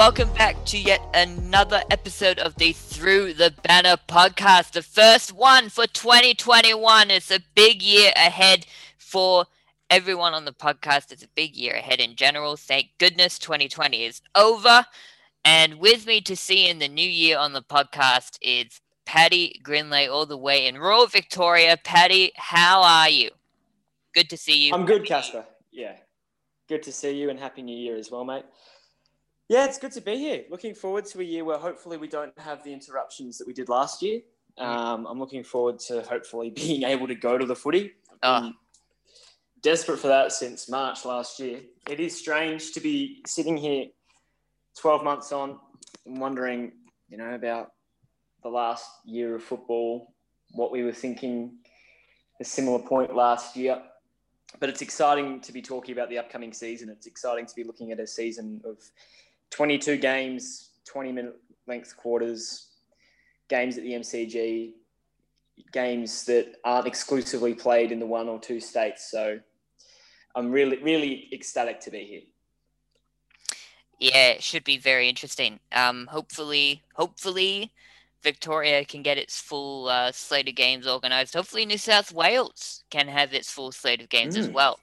welcome back to yet another episode of the Through the Banner podcast. The first one for 2021. It's a big year ahead for everyone on the podcast. It's a big year ahead in general. Thank goodness 2020 is over. And with me to see in the new year on the podcast is Paddy Grinley, all the way in rural Victoria. Paddy, how are you? Good to see you. I'm good, Casper. Yeah. Good to see you and Happy New Year as well, mate. Yeah, it's good to be here. Looking forward to a year where hopefully we don't have the interruptions that we did last year. Mm. Um, I'm looking forward to hopefully being able to go to the footy. Oh. Desperate for that since March last year. It is strange to be sitting here 12 months on and wondering, you know, about the last year of football, what we were thinking a similar point last year. But it's exciting to be talking about the upcoming season. It's exciting to be looking at a season of 22 games, 20 minute length quarters, games at the MCG, games that aren't exclusively played in the one or two states. So I'm really, really ecstatic to be here. Yeah, it should be very interesting. Um, hopefully, hopefully, Victoria can get its full uh, slate of games organized. Hopefully, New South Wales can have its full slate of games mm. as well.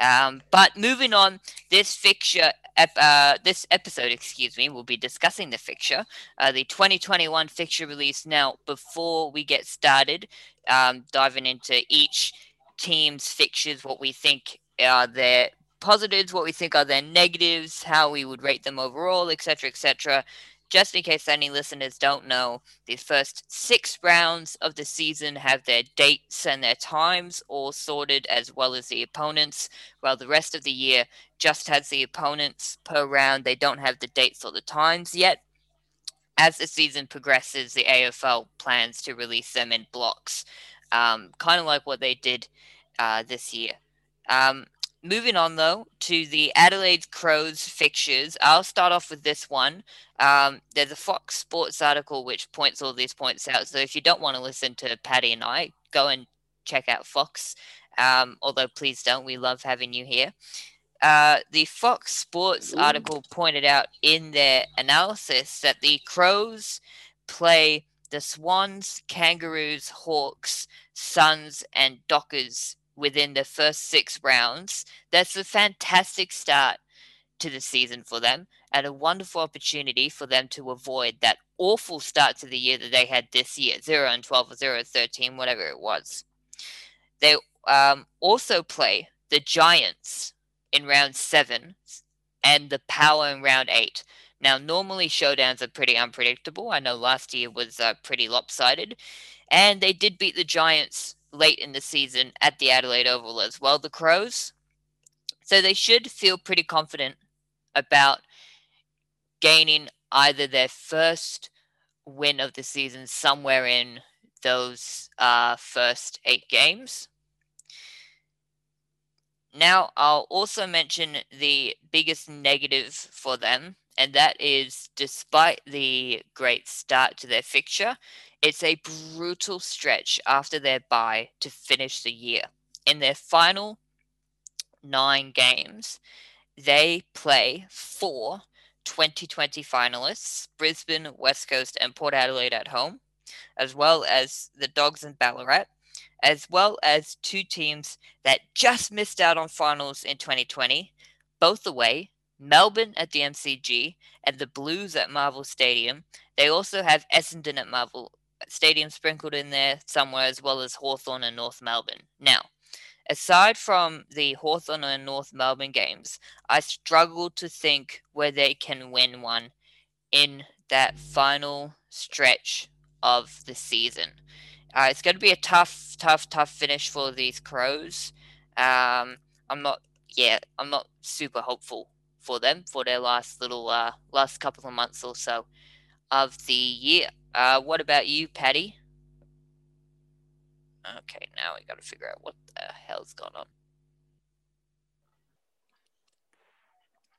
Um, but moving on, this fixture, ep- uh, this episode, excuse me, we'll be discussing the fixture, uh, the 2021 fixture release. Now, before we get started, um, diving into each team's fixtures, what we think are their positives, what we think are their negatives, how we would rate them overall, etc., etc just in case any listeners don't know, the first six rounds of the season have their dates and their times all sorted as well as the opponents, while the rest of the year just has the opponents per round. They don't have the dates or the times yet. As the season progresses, the AFL plans to release them in blocks, um, kind of like what they did uh, this year. Um, moving on though to the Adelaide Crows fixtures, I'll start off with this one. Um, there's a Fox Sports article which points all these points out. So if you don't want to listen to Paddy and I, go and check out Fox. Um, although please don't, we love having you here. Uh, the Fox Sports article pointed out in their analysis that the Crows play the Swans, Kangaroos, Hawks, Suns, and Dockers within the first six rounds. That's a fantastic start to the season for them and a wonderful opportunity for them to avoid that awful start to the year that they had this year 0 and 12 or 0 and 13, whatever it was. They um, also play the Giants in round seven and the Power in round eight. Now, normally showdowns are pretty unpredictable. I know last year was uh, pretty lopsided, and they did beat the Giants late in the season at the Adelaide Oval as well, the Crows. So they should feel pretty confident about gaining either their first win of the season somewhere in those uh, first eight games. Now, I'll also mention the biggest negative for them, and that is despite the great start to their fixture, it's a brutal stretch after their bye to finish the year. In their final nine games, they play four 2020 finalists Brisbane, West Coast, and Port Adelaide at home, as well as the Dogs and Ballarat, as well as two teams that just missed out on finals in 2020, both away Melbourne at the MCG and the Blues at Marvel Stadium. They also have Essendon at Marvel Stadium sprinkled in there somewhere, as well as Hawthorn and North Melbourne. Now, aside from the Hawthorn and North Melbourne games, I struggle to think where they can win one in that final stretch of the season. Uh, it's going to be a tough, tough, tough finish for these Crows. Um, I'm not, yeah, I'm not super hopeful for them for their last little, uh, last couple of months or so of the year. Uh, what about you, Paddy? Okay, now we got to figure out what the hell's going on.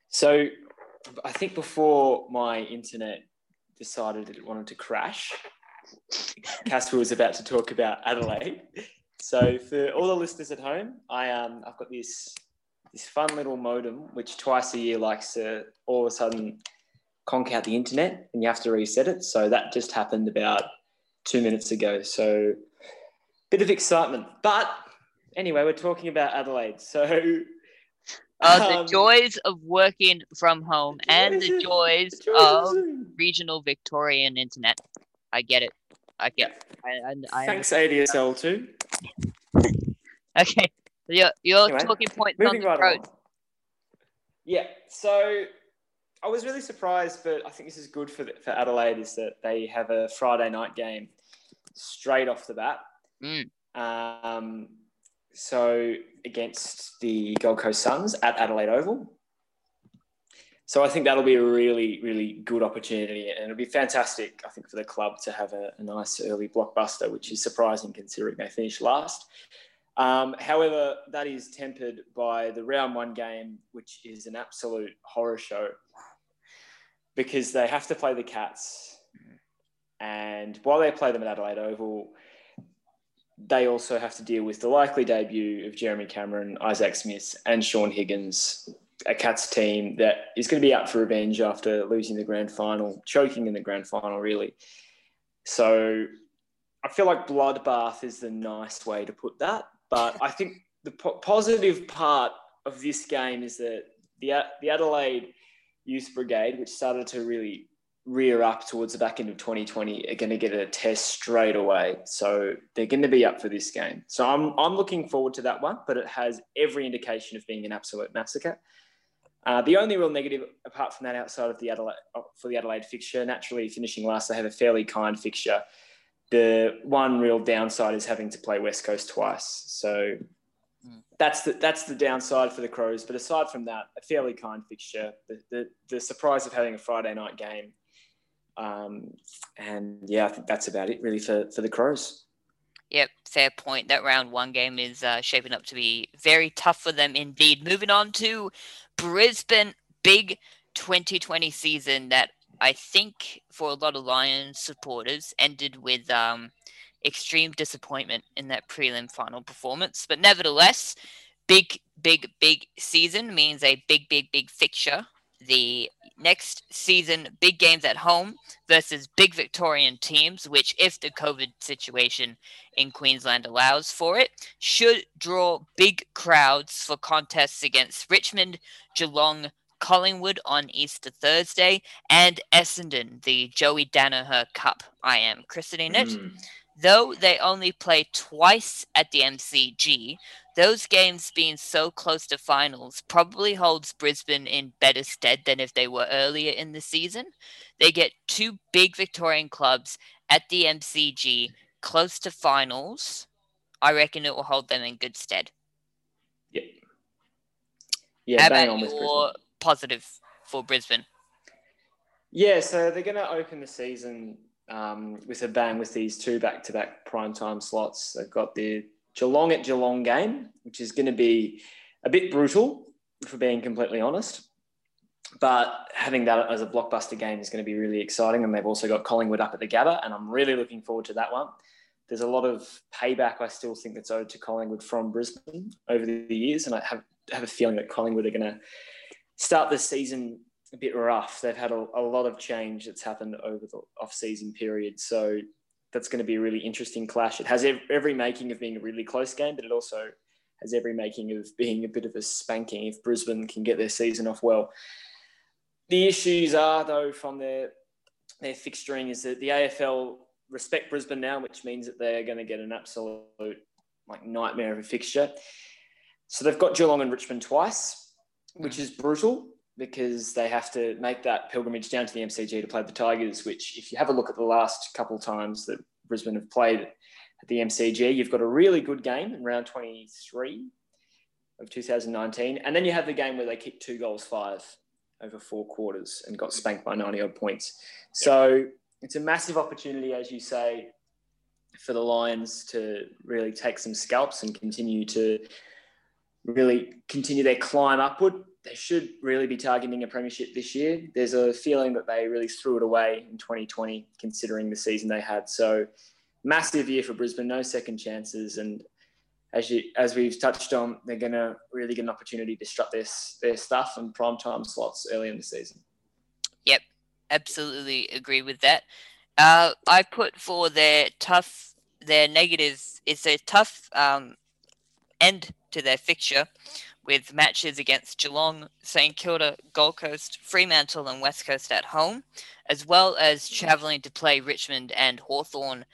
So, I think before my internet decided it wanted to crash, Casper was about to talk about Adelaide. So, for all the listeners at home, I um I've got this this fun little modem which twice a year likes to all of a sudden conk out the internet and you have to reset it. So that just happened about two minutes ago. So bit of excitement. But anyway, we're talking about Adelaide. So uh, the um, joys of working from home and the joys, the joys of regional Victorian internet. I get it. I get. I, I, I Thanks ADSL too. okay, your your anyway, talking points on the right road. On. Yeah, so I was really surprised, but I think this is good for for Adelaide is that they have a Friday night game straight off the bat. Mm. Um, so against the Gold Coast Suns at Adelaide Oval. So I think that'll be a really, really good opportunity, and it'll be fantastic, I think, for the club to have a, a nice early blockbuster, which is surprising considering they finished last. Um, however, that is tempered by the round one game, which is an absolute horror show because they have to play the Cats. And while they play them at Adelaide Oval, they also have to deal with the likely debut of Jeremy Cameron, Isaac Smith, and Shaun Higgins, a Cats team that is going to be out for revenge after losing the grand final, choking in the grand final, really. So I feel like bloodbath is the nice way to put that. But I think the po- positive part of this game is that the, the Adelaide Youth Brigade, which started to really rear up towards the back end of 2020 are going to get a test straight away. So they're going to be up for this game. So I'm, I'm looking forward to that one, but it has every indication of being an absolute massacre. Uh, the only real negative, apart from that, outside of the Adelaide for the Adelaide fixture, naturally finishing last, they have a fairly kind fixture. The one real downside is having to play West Coast twice. So. That's the that's the downside for the Crows. But aside from that, a fairly kind fixture. The, the, the surprise of having a Friday night game um, and yeah, I think that's about it really for, for the Crows. Yep, fair point. That round one game is uh, shaping up to be very tough for them indeed. Moving on to Brisbane, big 2020 season that I think for a lot of Lions supporters ended with um, extreme disappointment in that prelim final performance. But nevertheless, big, big, big season means a big, big, big fixture the next season big games at home versus big Victorian teams, which, if the COVID situation in Queensland allows for it, should draw big crowds for contests against Richmond, Geelong, Collingwood on Easter Thursday, and Essendon, the Joey Daniher Cup, I am christening it. Mm. Though they only play twice at the MCG, those games being so close to finals probably holds Brisbane in better stead than if they were earlier in the season. They get two big Victorian clubs at the MCG close to finals. I reckon it will hold them in good stead. Yeah. Yeah, How about your positive for Brisbane? Yeah, so they're going to open the season um, with a bang with these two back-to-back primetime slots. They've got the Geelong at Geelong game, which is going to be a bit brutal, for being completely honest. But having that as a blockbuster game is going to be really exciting. And they've also got Collingwood up at the Gabba, and I'm really looking forward to that one. There's a lot of payback I still think that's owed to Collingwood from Brisbane over the years, and I have have a feeling that Collingwood are going to start the season a bit rough. They've had a, a lot of change that's happened over the off-season period, so that's going to be a really interesting clash. It has every making of being a really close game, but it also has every making of being a bit of a spanking if Brisbane can get their season off well. The issues are, though, from their their fixturing is that the AFL respect Brisbane now, which means that they're going to get an absolute like nightmare of a fixture. So they've got Geelong and Richmond twice, which is brutal because they have to make that pilgrimage down to the MCG to play the Tigers, which, if you have a look at the last couple of times that Brisbane have played at the MCG, you've got a really good game in round 23 of 2019. And then you have the game where they kicked two goals five over four quarters and got spanked by 90 odd points. So it's a massive opportunity, as you say, for the Lions to really take some scalps and continue to really continue their climb upward they should really be targeting a premiership this year. There's a feeling that they really threw it away in 2020, considering the season they had. So, massive year for Brisbane, no second chances, and as you as we've touched on, they're going to really get an opportunity to strut their their stuff and prime time slots early in the season. Yep, absolutely agree with that. Uh, I put for their tough, their negative. It's a tough um, end to their fixture with matches against Geelong, St Kilda, Gold Coast, Fremantle, and West Coast at home, as well as travelling to play Richmond and Hawthorn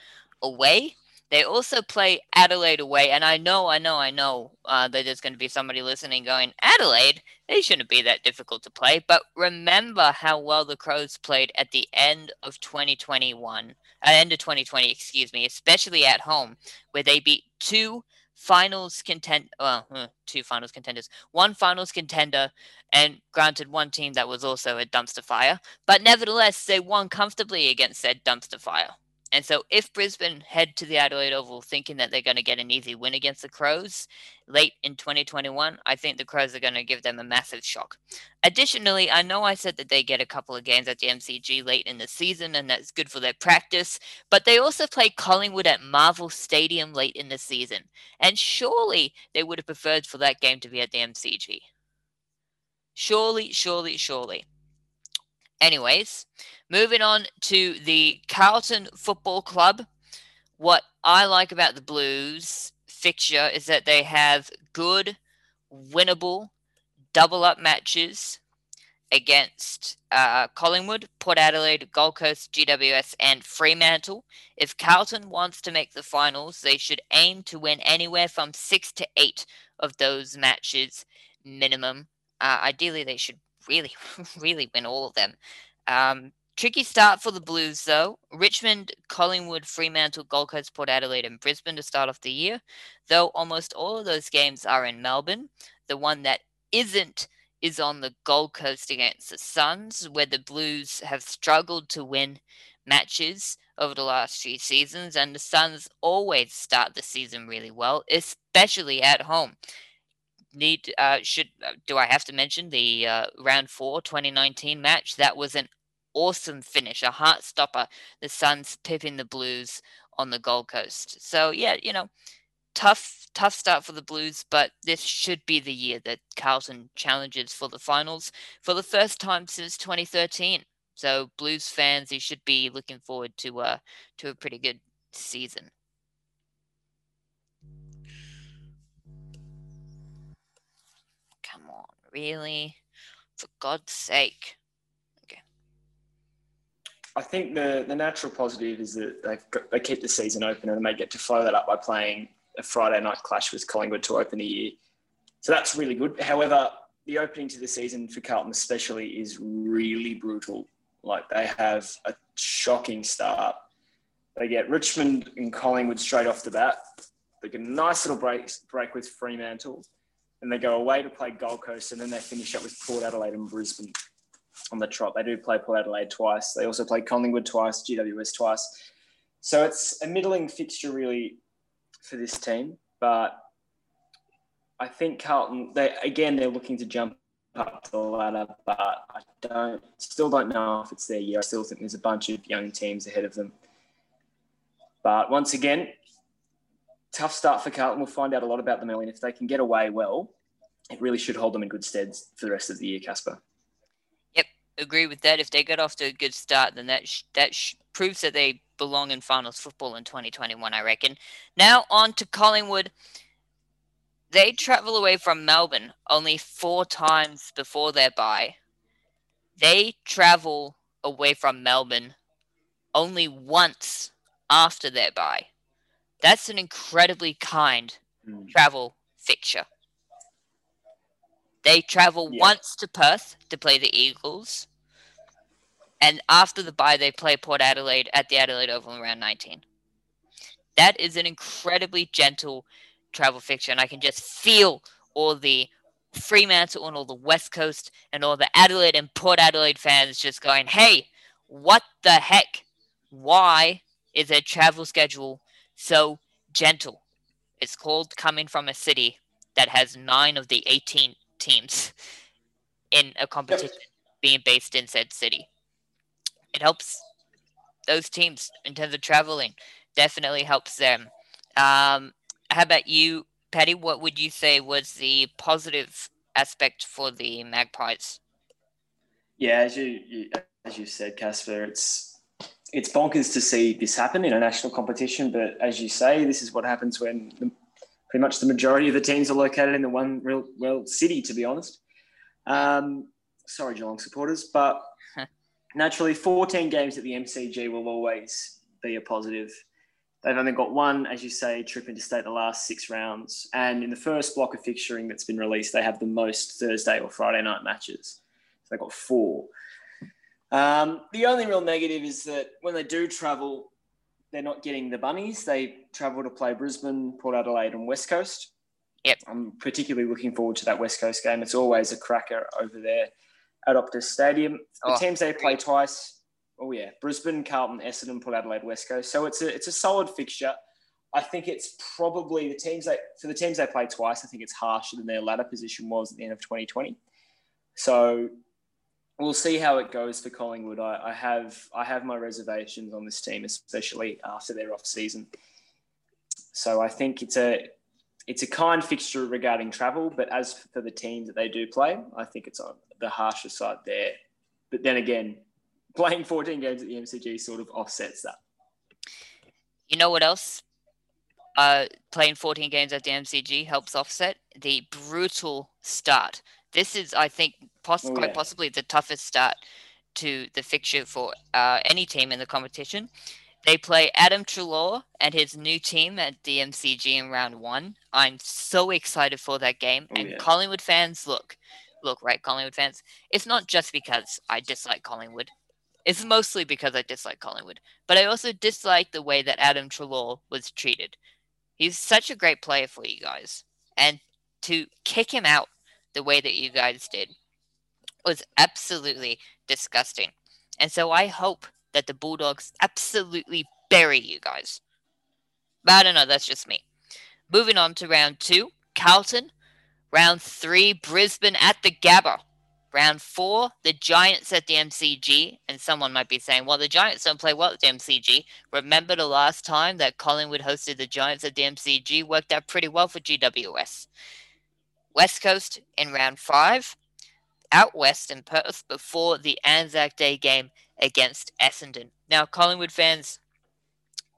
away. They also play Adelaide away, and I know, I know, I know uh, that there's going to be somebody listening going, Adelaide, they shouldn't be that difficult to play. But remember how well the Crows played at the end of 2021, at uh, end of 2020, excuse me, especially at home, where they beat two finals content well uh, two finals contenders. One finals contender and granted one team that was also a dumpster fire but nevertheless they won comfortably against said dumpster fire and so, if Brisbane head to the Adelaide Oval thinking that they're going to get an easy win against the Crows late in 2021, I think the Crows are going to give them a massive shock. Additionally, I know I said that they get a couple of games at the MCG late in the season, and that's good for their practice, but they also play Collingwood at Marvel Stadium late in the season. And surely they would have preferred for that game to be at the MCG. Surely, surely, surely. Anyways, moving on to the Carlton Football Club. What I like about the Blues fixture is that they have good, winnable double up matches against uh, Collingwood, Port Adelaide, Gold Coast, GWS, and Fremantle. If Carlton wants to make the finals, they should aim to win anywhere from six to eight of those matches minimum. Uh, ideally, they should really, really win all of them. Um, tricky start for the Blues, though. Richmond, Collingwood, Fremantle, Gold Coast, Port Adelaide, and Brisbane to start off the year. Though almost all of those games are in Melbourne. The one that isn't is on the Gold Coast against the Suns, where the Blues have struggled to win matches over the last few seasons, and the Suns always start the season really well, especially at home need uh, should uh, do I have to mention the uh, round four 2019 match? That was an awesome finish, a heart stopper. The Suns pipping the Blues on the Gold Coast. So yeah, you know, tough tough start for the Blues, but this should be the year that Carlton challenges for the finals for the first time since 2013. So Blues fans, you should be looking forward to uh to a pretty good season. Really? For God's sake. Okay. I think the, the natural positive is that they, they keep the season open and they get to follow that up by playing a Friday night clash with Collingwood to open the year. So that's really good. However, the opening to the season for Carlton, especially, is really brutal. Like they have a shocking start. They get Richmond and Collingwood straight off the bat. They get a nice little break, break with Fremantle and they go away to play Gold Coast, and then they finish up with Port Adelaide and Brisbane on the trot. They do play Port Adelaide twice. They also play Collingwood twice, GWS twice. So it's a middling fixture really for this team, but I think Carlton. They again they're looking to jump up the ladder, but I don't still don't know if it's their year. I still think there's a bunch of young teams ahead of them. But once again, tough start for Carlton. We'll find out a lot about them early. And if they can get away well, it really should hold them in good stead for the rest of the year, Casper. Yep, agree with that. If they get off to a good start, then that sh- that sh- proves that they belong in finals football in 2021, I reckon. Now on to Collingwood. They travel away from Melbourne only four times before their bye. They travel away from Melbourne only once after their bye. That's an incredibly kind mm. travel fixture. They travel yeah. once to Perth to play the Eagles, and after the bye, they play Port Adelaide at the Adelaide Oval in round 19. That is an incredibly gentle travel fixture, and I can just feel all the Fremantle and all the West Coast and all the Adelaide and Port Adelaide fans just going, hey, what the heck? Why is their travel schedule so gentle. It's called coming from a city that has nine of the 18 teams in a competition being based in said city. It helps those teams in terms of traveling. Definitely helps them. Um, how about you, Paddy? What would you say was the positive aspect for the Magpies? Yeah, as you, you as you said, Casper, it's it's bonkers to see this happen in a national competition. But as you say, this is what happens when the, pretty much the majority of the teams are located in the one real well city. To be honest, um, sorry, Geelong supporters, but naturally, 14 games at the MCG will always be a positive. They've only got one, as you say, trip interstate the last six rounds. And in the first block of fixturing that's been released, they have the most Thursday or Friday night matches. So they've got four. Um, the only real negative is that when they do travel, they're not getting the bunnies. They travel to play Brisbane, Port Adelaide, and West Coast. Yep. I'm particularly looking forward to that West Coast game. It's always a cracker over there at Optus Stadium. The Oh, teams they play twice. Oh yeah, Brisbane, Carlton, Essendon, Port Adelaide, West Coast. So it's a it's a solid fixture. I think it's probably the teams they for the teams they play twice. I think it's harsher than their ladder position was at the end of 2020. So we'll see how it goes for Collingwood. I, I have I have my reservations on this team, especially after their off season. So I think it's a it's a kind fixture regarding travel, but as for the teams that they do play, I think it's on the harsher side there. But then again, playing 14 games at the MCG sort of offsets that. You know what else? Uh, playing 14 games at the MCG helps offset the brutal start. This is, I think, poss- Oh, quite yeah. possibly the toughest start to the fixture for uh, any team in the competition. They play Adam Treloar and his new team at the MCG in round one. I'm so excited for that game. Oh, and yeah. Collingwood fans, look, look, right, Collingwood fans. It's not just because I dislike Collingwood. It's mostly because I dislike Collingwood. But I also dislike the way that Adam Treloar was treated. He's such a great player for you guys. And to kick him out the way that you guys did was absolutely disgusting. And so I hope that the Bulldogs absolutely bury you guys. But I don't know, that's just me. Moving on to round two, Carlton. Round three, Brisbane at the Gabba. Round four, the Giants at the MCG. And someone might be saying, well, the Giants don't play well at the MCG. Remember the last time that Collingwood hosted the Giants at the MCG worked out pretty well for GWS. West Coast in round five, out west in Perth before the Anzac Day game against Essendon. Now, Collingwood fans,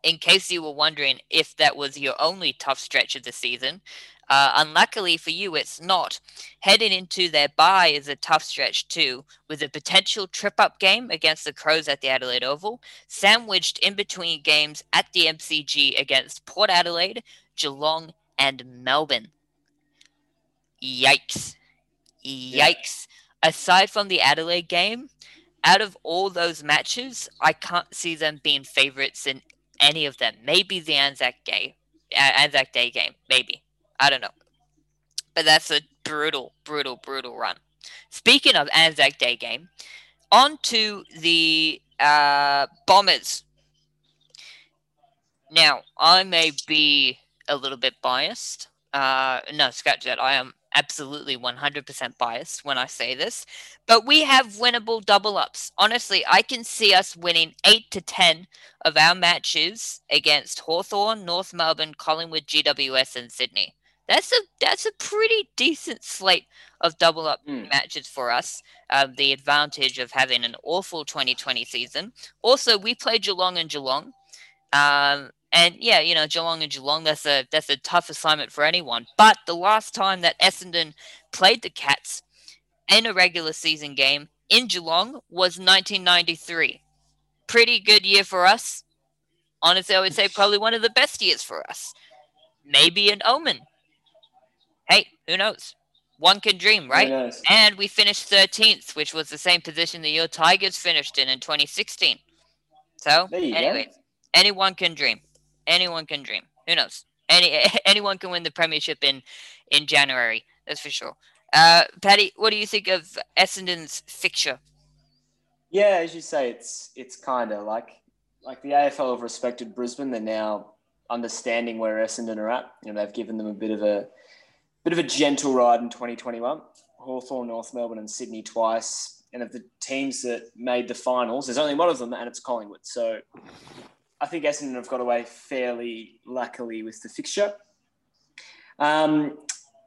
in case you were wondering if that was your only tough stretch of the season, uh, unluckily for you, it's not. Heading into their bye is a tough stretch too, with a potential trip-up game against the Crows at the Adelaide Oval, sandwiched in between games at the MCG against Port Adelaide, Geelong, and Melbourne. Yikes! Yikes! Aside from the Adelaide game, out of all those matches, I can't see them being favourites in any of them. Maybe the Anzac Day, Anzac Day game, maybe. I don't know. But that's a brutal, brutal, brutal run. Speaking of Anzac Day game, on to the uh, Bombers. Now, I may be a little bit biased. Uh, no, scratch that. I am absolutely 100% biased when I say this. But we have winnable double ups. Honestly, I can see us winning 8 to 10 of our matches against Hawthorn, North Melbourne, Collingwood, GWS, and Sydney. That's a that's a pretty decent slate of double up Mm. matches for us. Um, the advantage of having an awful 2020 season. Also, we play Geelong and Geelong. Um, and yeah, you know, Geelong and Geelong, that's a that's a tough assignment for anyone. But the last time that Essendon played the Cats in a regular season game in Geelong was 1993. Pretty good year for us. Honestly, I would say probably one of the best years for us. Maybe an omen. Hey, who knows? One can dream, right? And we finished 13th, which was the same position the your Tigers finished in in 2016. So, anyway, go. anyone can dream. Anyone can dream. Who knows? Any anyone can win the premiership in in January. That's for sure. Uh, Paddy, what do you think of Essendon's fixture? Yeah, as you say, it's it's kind of like like the AFL have respected Brisbane. They're now understanding where Essendon are at. You know, they've given them a bit of a bit of a gentle ride in 2021. Hawthorn, North Melbourne, and Sydney twice. And of the teams that made the finals, there's only one of them, and it's Collingwood. So I think Essendon have got away fairly luckily with the fixture. Um,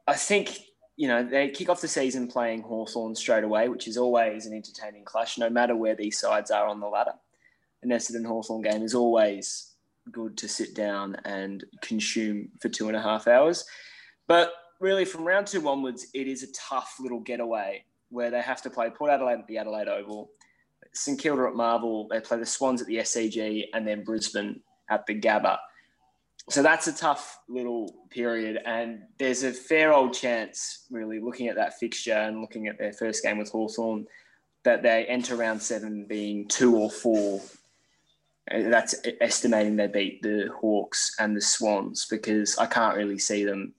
I think you know, they kick off the season playing Hawthorn straight away, which is always an entertaining clash, no matter where these sides are on the ladder. An Essendon Hawthorn game is always good to sit down and consume for two and a half hours. But really, from round two onwards, it is a tough little getaway where they have to play Port Adelaide at the Adelaide Oval, St Kilda at Marvel, they play the Swans at the SCG, and then Brisbane at the Gabba so that's a tough little period, and there's a fair old chance, really, looking at that fixture and looking at their first game with Hawthorn, that they enter round seven being two or four. Uh, that's estimating they beat the Hawks and the Swans because I can't really see them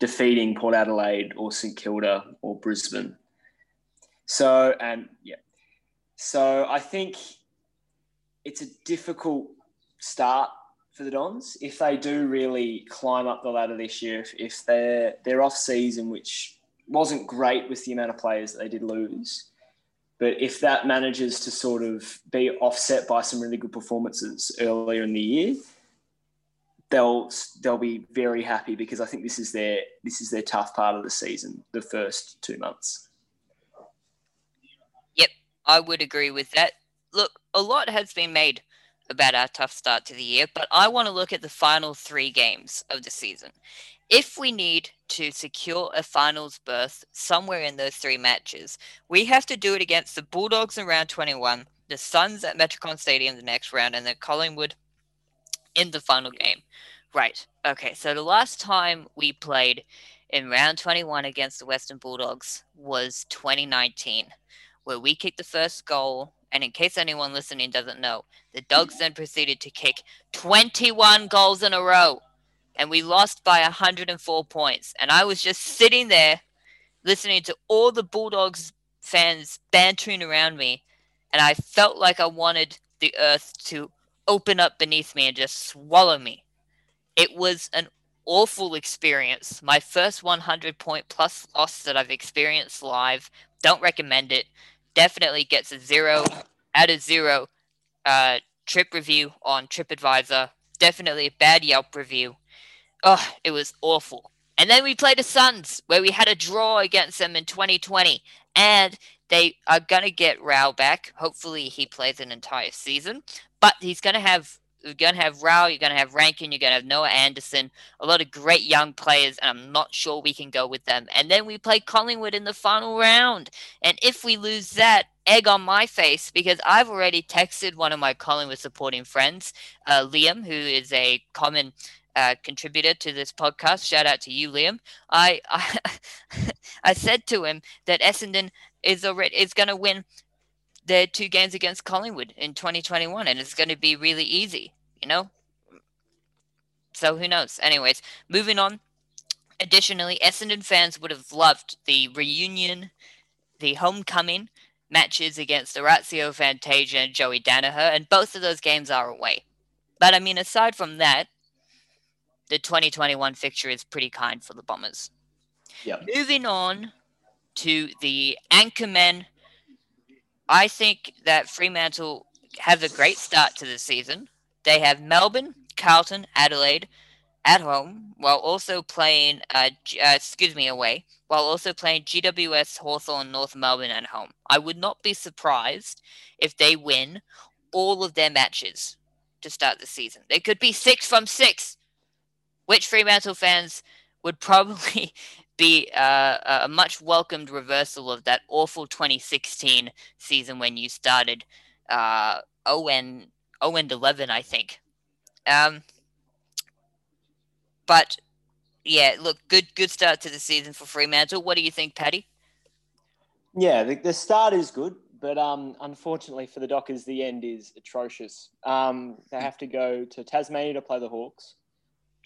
defeating Port Adelaide or St Kilda or Brisbane. So, and yeah, so I think it's a difficult start for the Dons if they do really climb up the ladder this year. If, if they're they're off season, which wasn't great with the amount of players that they did lose, but if that manages to sort of be offset by some really good performances earlier in the year, they'll they'll be very happy because I think this is their this is their tough part of the season, the first two months. I would agree with that. Look, a lot has been made about our tough start to the year, but I want to look at the final three games of the season. If we need to secure a finals berth somewhere in those three matches, we have to do it against the Bulldogs in round 21, the Suns at Metricon Stadium the next round, and then Collingwood in the final game. Right. Okay. So the last time we played in round 21 against the Western Bulldogs was 2019, where we kicked the first goal and in case anyone listening doesn't know, the Dogs then proceeded to kick 21 goals in a row. And we lost by 104 points. And I was just sitting there listening to all the Bulldogs fans bantering around me. And I felt like I wanted the earth to open up beneath me and just swallow me. It was an awful experience. My first 100 point plus loss that I've experienced live. Don't recommend it definitely gets a zero out of zero uh, trip review on TripAdvisor. Definitely a bad Yelp review. Oh, it was awful. And then we played the Suns, where we had a draw against them in 2020. And they are going to get Rao back. Hopefully, he plays an entire season. But he's going to have you're going to have Rao, you're going to have Rankine, you're going to have Noah Anderson, a lot of great young players, and I'm not sure we can go with them. And then we play Collingwood in the final round. And if we lose that, egg on my face because I've already texted one of my Collingwood supporting friends, uh, Liam, who is a common uh, contributor to this podcast. Shout out to you, Liam. I I, I said to him that Essendon is already is going to win their two games against Collingwood in 2021, and it's going to be really easy, you know? So who knows? Anyways, moving on. Additionally, Essendon fans would have loved the reunion, the homecoming matches against Orazio Fantasia and Joey Daniher, and both of those games are away. But I mean, aside from that, the 2021 fixture is pretty kind for the Bombers. Yep. Moving on to the Anchormen I think that Fremantle have a great start to the season. They have Melbourne, Carlton, Adelaide at home, while also playing, uh, uh, excuse me, away, while also playing GWS, Hawthorn, North Melbourne at home. I would not be surprised if they win all of their matches to start the season. They could be six from six, which Fremantle fans would probably be uh, a much welcomed reversal of that awful 2016 season when you started uh, 0 and 0 and 11, I think. Um, but yeah, look, good good start to the season for Fremantle. What do you think, Paddy? Yeah, the, the start is good, but um, unfortunately for the Dockers, the end is atrocious. Um, they have to go to Tasmania to play the Hawks.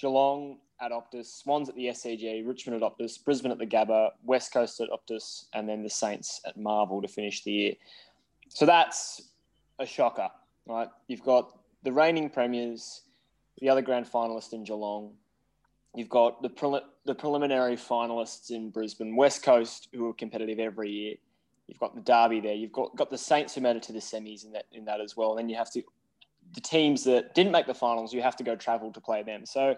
Geelong at Optus, Swans at the SCG, Richmond at Optus, Brisbane at the Gabba, West Coast at Optus, and then the Saints at Marvel to finish the year. So that's a shocker, right? You've got the reigning premiers, the other grand finalist in Geelong. You've got the, the preliminary finalists in Brisbane, West Coast, who are competitive every year. You've got the Derby there. You've got, got the Saints who made it to the semis in that in that as well. And then you have to the teams that didn't make the finals. You have to go travel to play them. So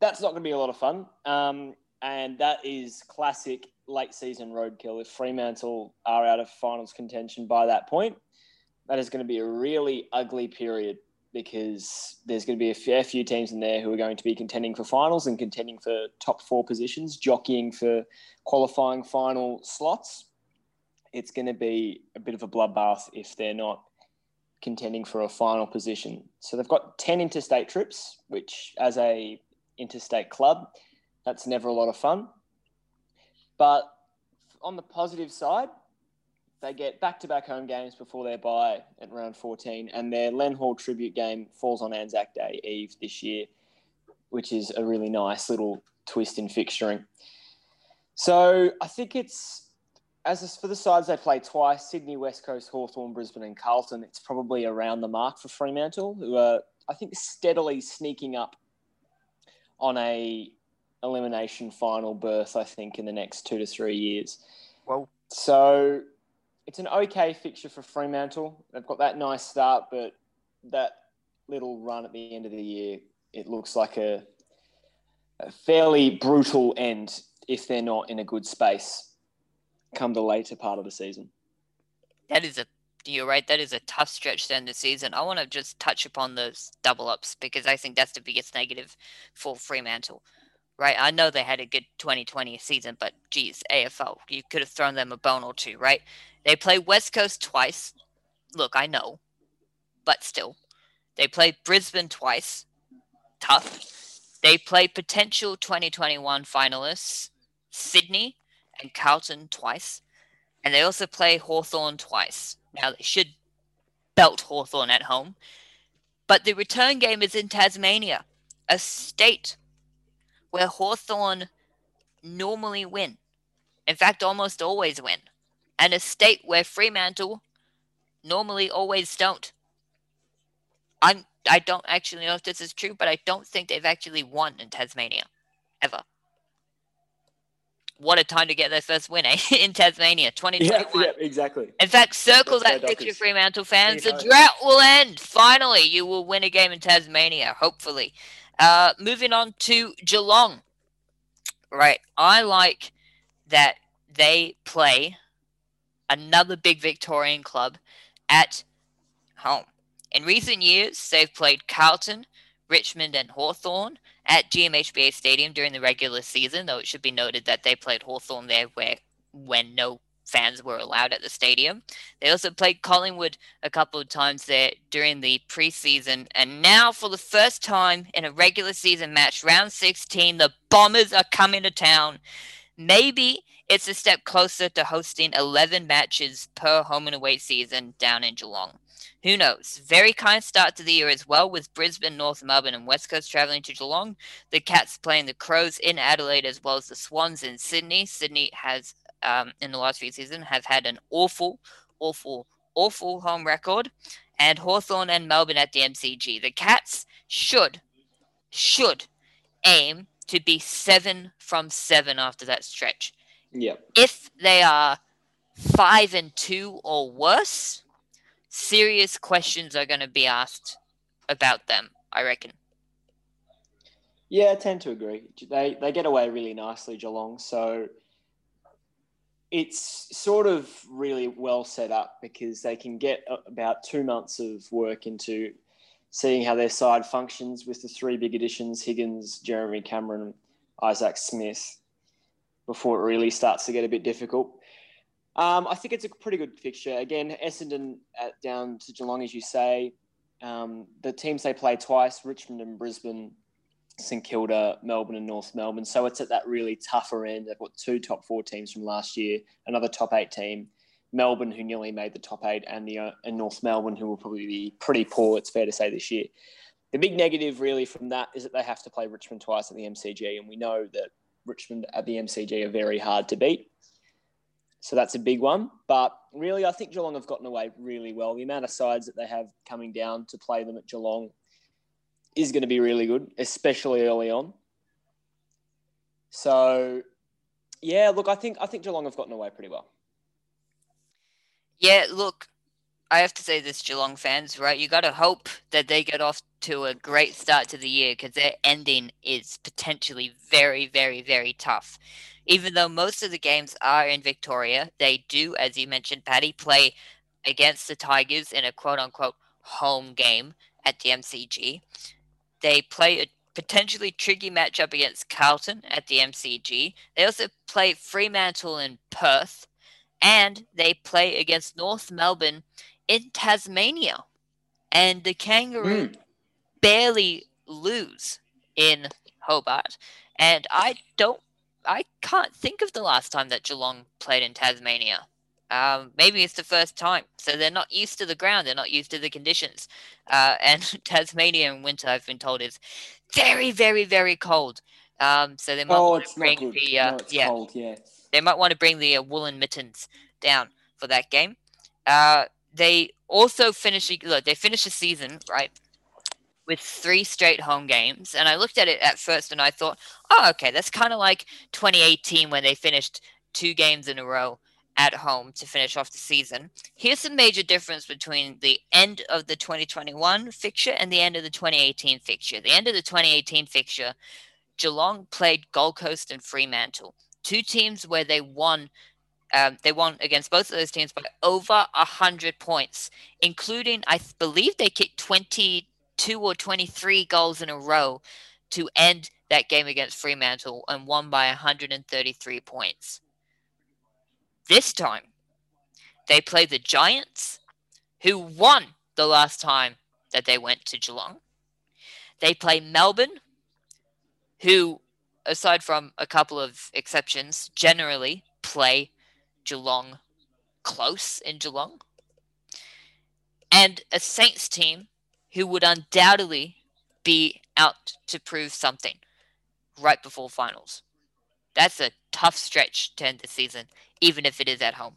that's not going to be a lot of fun. Um, and that is classic late season roadkill. If Fremantle are out of finals contention by that point, that is going to be a really ugly period because there's going to be a fair few teams in there who are going to be contending for finals and contending for top four positions, jockeying for qualifying final slots. It's going to be a bit of a bloodbath if they're not contending for a final position. So they've got 10 interstate trips, which as a interstate club, that's never a lot of fun. But on the positive side, they get back-to-back home games before their bye at round 14, and their Len Hall tribute game falls on Anzac Day Eve this year, which is a really nice little twist in fixturing. So I think it's as for the sides they play twice Sydney, West Coast, Hawthorn, Brisbane, and Carlton. It's probably around the mark for Fremantle, who are I think steadily sneaking up on a elimination final berth. I think in the next two to three years. Well, so it's an okay fixture for Fremantle. They've got that nice start, but that little run at the end of the year, it looks like a, a fairly brutal end if they're not in a good space come the later part of the season. That is a you're right. That is a tough stretch to end the season. I want to just touch upon those double ups because I think that's the biggest negative for Fremantle. Right, I know they had a good 2020 season, but geez, AFL, you could have thrown them a bone or two, right? They play West Coast twice. Look, I know, but still. They play Brisbane twice. Tough. They play potential 2021 finalists, Sydney and Carlton twice. And they also play Hawthorn twice. Now, they should belt Hawthorn at home. But the return game is in Tasmania, a state where Hawthorn normally win. In fact, almost always win and a state where Fremantle normally always don't. I'm I don't actually know if this is true, but I don't think they've actually won in Tasmania ever. What a time to get their first win eh? in Tasmania, 2021. Yeah, yeah, exactly. In fact, circle That's that picture, Fremantle fans. The drought will end. Finally, you will win a game in Tasmania, hopefully. Uh, moving on to Geelong. Right. I like that they play another big Victorian club at home. In recent years, they've played Carlton, Richmond, and Hawthorn at GMHBA Stadium during the regular season, though it should be noted that they played Hawthorn there where when no fans were allowed at the stadium. They also played Collingwood a couple of times there during the preseason. And now, for the first time in a regular season match, round 16, the Bombers are coming to town. Maybe it's a step closer to hosting 11 matches per home and away season down in Geelong. Who knows? Very kind start to the year as well, with Brisbane, North Melbourne, and West Coast traveling to Geelong. The Cats playing the Crows in Adelaide as well as the Swans in Sydney. Sydney has, um, in the last few seasons, have had an awful, awful, awful home record. And Hawthorn and Melbourne at the MCG. The Cats should, should aim to be seven from seven after that stretch. Yeah. If they are five and two or worse, serious questions are going to be asked about them. I reckon. Yeah, I tend to agree. They they get away really nicely, Geelong. So it's sort of really well set up because they can get about two months of work into seeing how their side functions with the three big additions Higgins, Jeremy Cameron, Isaac Smith before it really starts to get a bit difficult. Um, I think it's a pretty good fixture. Again, Essendon at, down to Geelong, as you say. Um, the teams they play twice, Richmond and Brisbane, St Kilda, Melbourne and North Melbourne. So it's at that really tougher end. They've got two top four teams from last year, another top eight team, Melbourne who nearly made the top eight, and the uh, and North Melbourne who will probably be pretty poor. It's fair to say this year. The big negative really from that is that they have to play Richmond twice at the MCG, and we know that Richmond at the MCG are very hard to beat. So that's a big one. But really, I think Geelong have gotten away really well. The amount of sides that they have coming down to play them at Geelong is going to be really good, especially early on. So, yeah, look, I think I think Geelong have gotten away pretty well. Yeah, look, I have to say this, Geelong fans, right? You got to hope that they get off to a great start to the year because their ending is potentially very, very, very tough. Even though most of the games are in Victoria, they do, as you mentioned, Paddy, play against the Tigers in a quote unquote home game at the MCG. They play a potentially tricky matchup against Carlton at the MCG. They also play Fremantle in Perth, and they play against North Melbourne in Tasmania. And the Kangaroo mm. barely lose in Hobart. And I don't, I can't think of the last time that Geelong played in Tasmania. Um, maybe it's the first time, so they're not used to the ground. They're not used to the conditions. Uh, and Tasmania in winter, I've been told, is very, very, very cold. Um, so they might oh, want to bring the uh, no, yeah, cold, yeah, they might want to bring the uh, woolen mittens down for that game. Uh, they also finish look, they finish the season right with three straight home games, and I looked at it at first and I thought, oh, okay, that's kind of like 2018 when they finished two games in a row at home to finish off the season. Here's the major difference between the end of the 2021 fixture and the end of the 2018 fixture. The end of the 2018 fixture, Geelong played Gold Coast and Fremantle, two teams where they won. Um, they won against both of those teams by over 100 points, including, I believe, they kicked 22 or 23 goals in a row to end that game against Fremantle and won by 133 points. This time, they play the Giants, who won the last time that they went to Geelong. They play Melbourne, who, aside from a couple of exceptions, generally play Geelong close in Geelong. And a Saints team who would undoubtedly be out to prove something right before finals. That's a tough stretch to end the season, even if it is at home.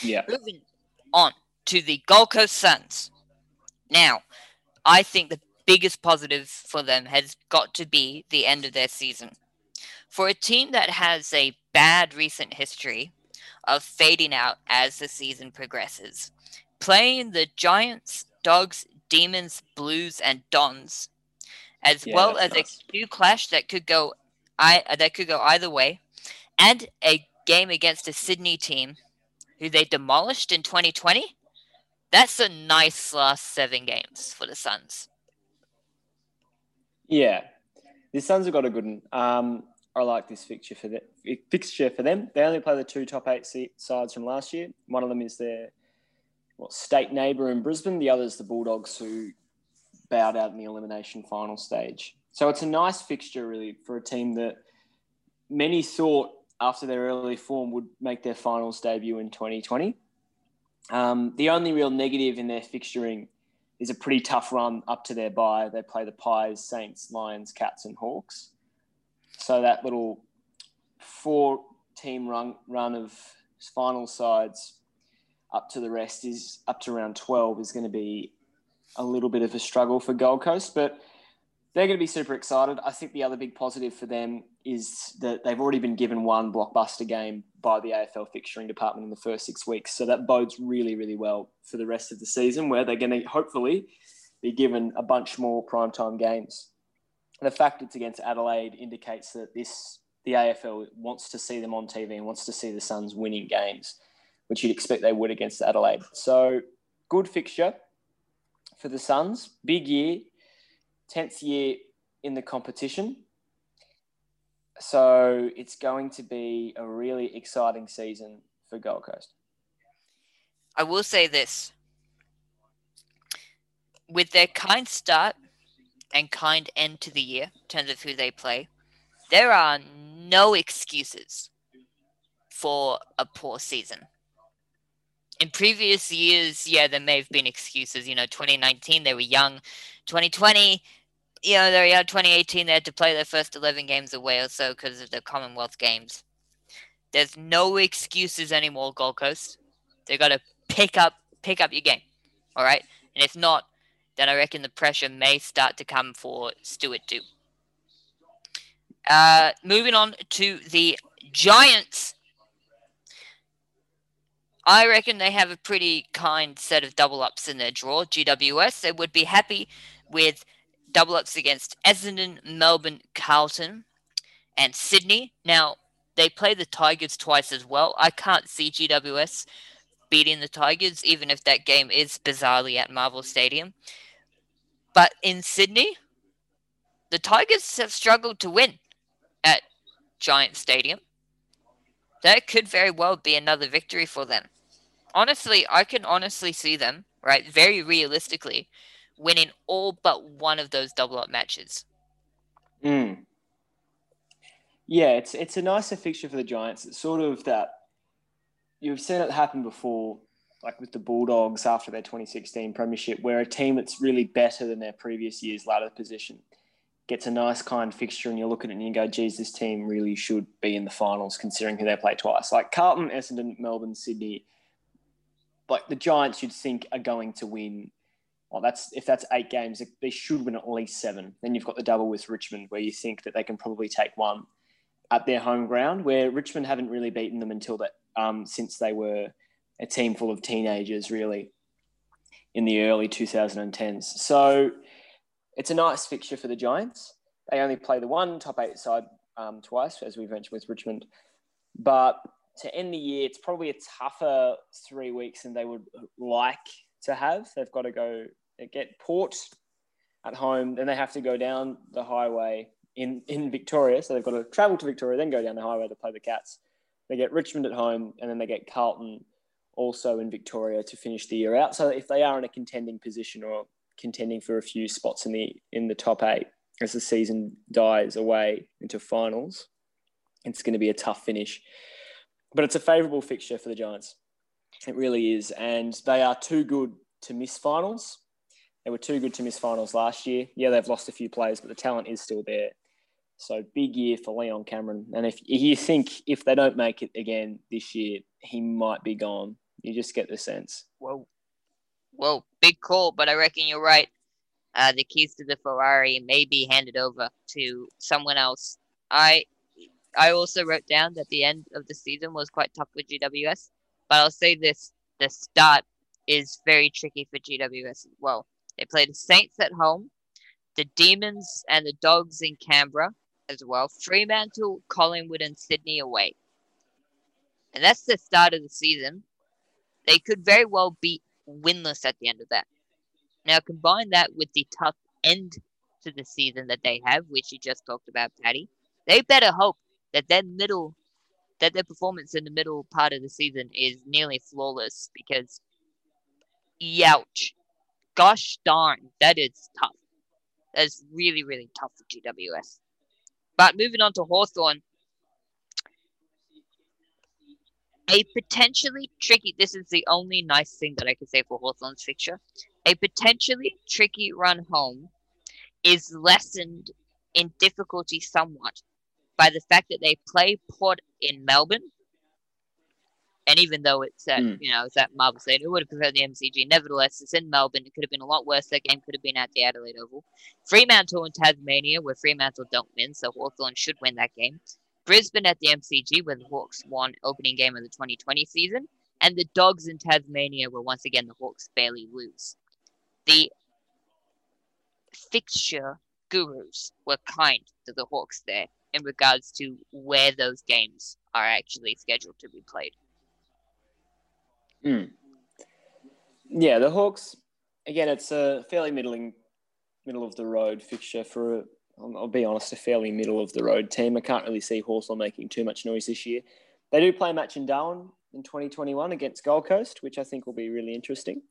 Yeah. Moving on to the Gold Coast Suns. Now, I think the biggest positive for them has got to be the end of their season. For a team that has a bad recent history of fading out as the season progresses, playing the Giants, Dogs, Demons, Blues, and Dons, as yeah, well as nice. a Q clash that could go I that could go either way and a game against a Sydney team who they demolished in 2020. That's a nice last seven games for the Suns. Yeah, the Suns have got a good one. Um, I like this fixture for the fixture for them. They only play the two top eight sides from last year. One of them is their what state neighbour in Brisbane. The other is the Bulldogs, who bowed out in the elimination final stage. So it's a nice fixture, really, for a team that many thought after their early form would make their finals debut in 2020. Um, the only real negative in their fixturing is a pretty tough run up to their bye. They play the Pies, Saints, Lions, Cats, and Hawks. So that little four team run, run of final sides up to the rest is up to round 12 is going to be a little bit of a struggle for Gold Coast. But they're going to be super excited. I think the other big positive for them is that they've already been given one blockbuster game by the AFL fixturing department in the first six weeks. So that bodes really, really well for the rest of the season, where they're going to hopefully be given a bunch more primetime games. The fact it's against Adelaide indicates that this the AFL wants to see them on TV and wants to see the Suns winning games, which you'd expect they would against Adelaide. So good fixture for the Suns. Big year 10th year in the competition. So it's going to be a really exciting season for Gold Coast. I will say this with their kind start and kind end to the year in terms of who they play, there are no excuses for a poor season. In previous years, yeah, there may have been excuses. You know, 2019, they were young. 2020, you know, they yeah, 2018 they had to play their first 11 games away or so because of the Commonwealth Games. There's no excuses anymore, Gold Coast. They got to pick up pick up your game, all right. And if not, then I reckon the pressure may start to come for Stuart too. Uh, moving on to the Giants. I reckon they have a pretty kind set of double ups in their draw. GWS, they would be happy with double ups against Essendon, Melbourne, Carlton, and Sydney. Now, they play the Tigers twice as well. I can't see GWS beating the Tigers, even if that game is bizarrely at Marvel Stadium. But in Sydney, the Tigers have struggled to win at Giant Stadium. That could very well be another victory for them. Honestly, I can honestly see them, right, very realistically, winning all but one of those double up matches. Mm. Yeah, it's it's a nicer fixture for the Giants. It's sort of that you've seen it happen before, like with the Bulldogs after their 2016 premiership, where a team that's really better than their previous year's ladder position gets a nice kind fixture, and you look at it and you go, "Geez, this team really should be in the finals, considering who they play twice." Like Carlton, Essendon, Melbourne, Sydney. Like the Giants, you'd think are going to win well, that's if that's eight games, they should win at least seven. Then you've got the double with Richmond, where you think that they can probably take one at their home ground, where Richmond haven't really beaten them until that um, since they were a team full of teenagers, really, in the early 2010s. So it's a nice fixture for the Giants. They only play the one top eight side um, twice, as we've mentioned with Richmond. But to end the year, it's probably a tougher three weeks than they would like to have. They've got to go get Port at home, then they have to go down the highway in, in Victoria. So they've got to travel to Victoria, then go down the highway to play the Cats. They get Richmond at home, and then they get Carlton also in Victoria to finish the year out. So if they are in a contending position or contending for a few spots in the in the top eight as the season dies away into finals, it's going to be a tough finish. But it's a favourable fixture for the Giants. It really is, and they are too good to miss finals. They were too good to miss finals last year. Yeah, they've lost a few players, but the talent is still there. So big year for Leon Cameron. And if you think if they don't make it again this year, he might be gone. You just get the sense. Well, Whoa, big call, but I reckon you're right. Uh, the keys to the Ferrari may be handed over to someone else. I I also wrote down that the end of the season was quite tough with GWS, but I'll say this: the start is very tricky for GWS as well. They play the Saints at home, the Demons and the Dogs in Canberra, as well. Fremantle, Collingwood, and Sydney away. And that's the start of the season. They could very well be winless at the end of that. Now, combine that with the tough end to the season that they have, which you just talked about, Paddy. They better hope that their middle, that their performance in the middle part of the season is nearly flawless because, youch, gosh darn, that is tough. That is really, really tough for GWS. But moving on to Hawthorn, a potentially tricky, this is the only nice thing that I can say for Hawthorn's fixture. A potentially tricky run home is lessened in difficulty somewhat by the fact that they play Port in Melbourne and even though it's at mm. you know it's at Marvel Stadium, it would have preferred the MCG. Nevertheless, it's in Melbourne. It could have been a lot worse. That game could have been at the Adelaide Oval. Fremantle and Tasmania, where Fremantle don't win, so Hawthorn should win that game. Brisbane at the MCG, where the Hawks won opening game of the 2020 season, and the Dogs in Tasmania, where once again the Hawks barely lose. The fixture gurus were kind to the Hawks there in regards to where those games are actually scheduled to be played. Mm. Yeah, the Hawks. Again, it's a fairly middling, middle of the road fixture for. A, I'll be honest, a fairly middle of the road team. I can't really see Hawthorn making too much noise this year. They do play a match in Darwin in 2021 against Gold Coast, which I think will be really interesting.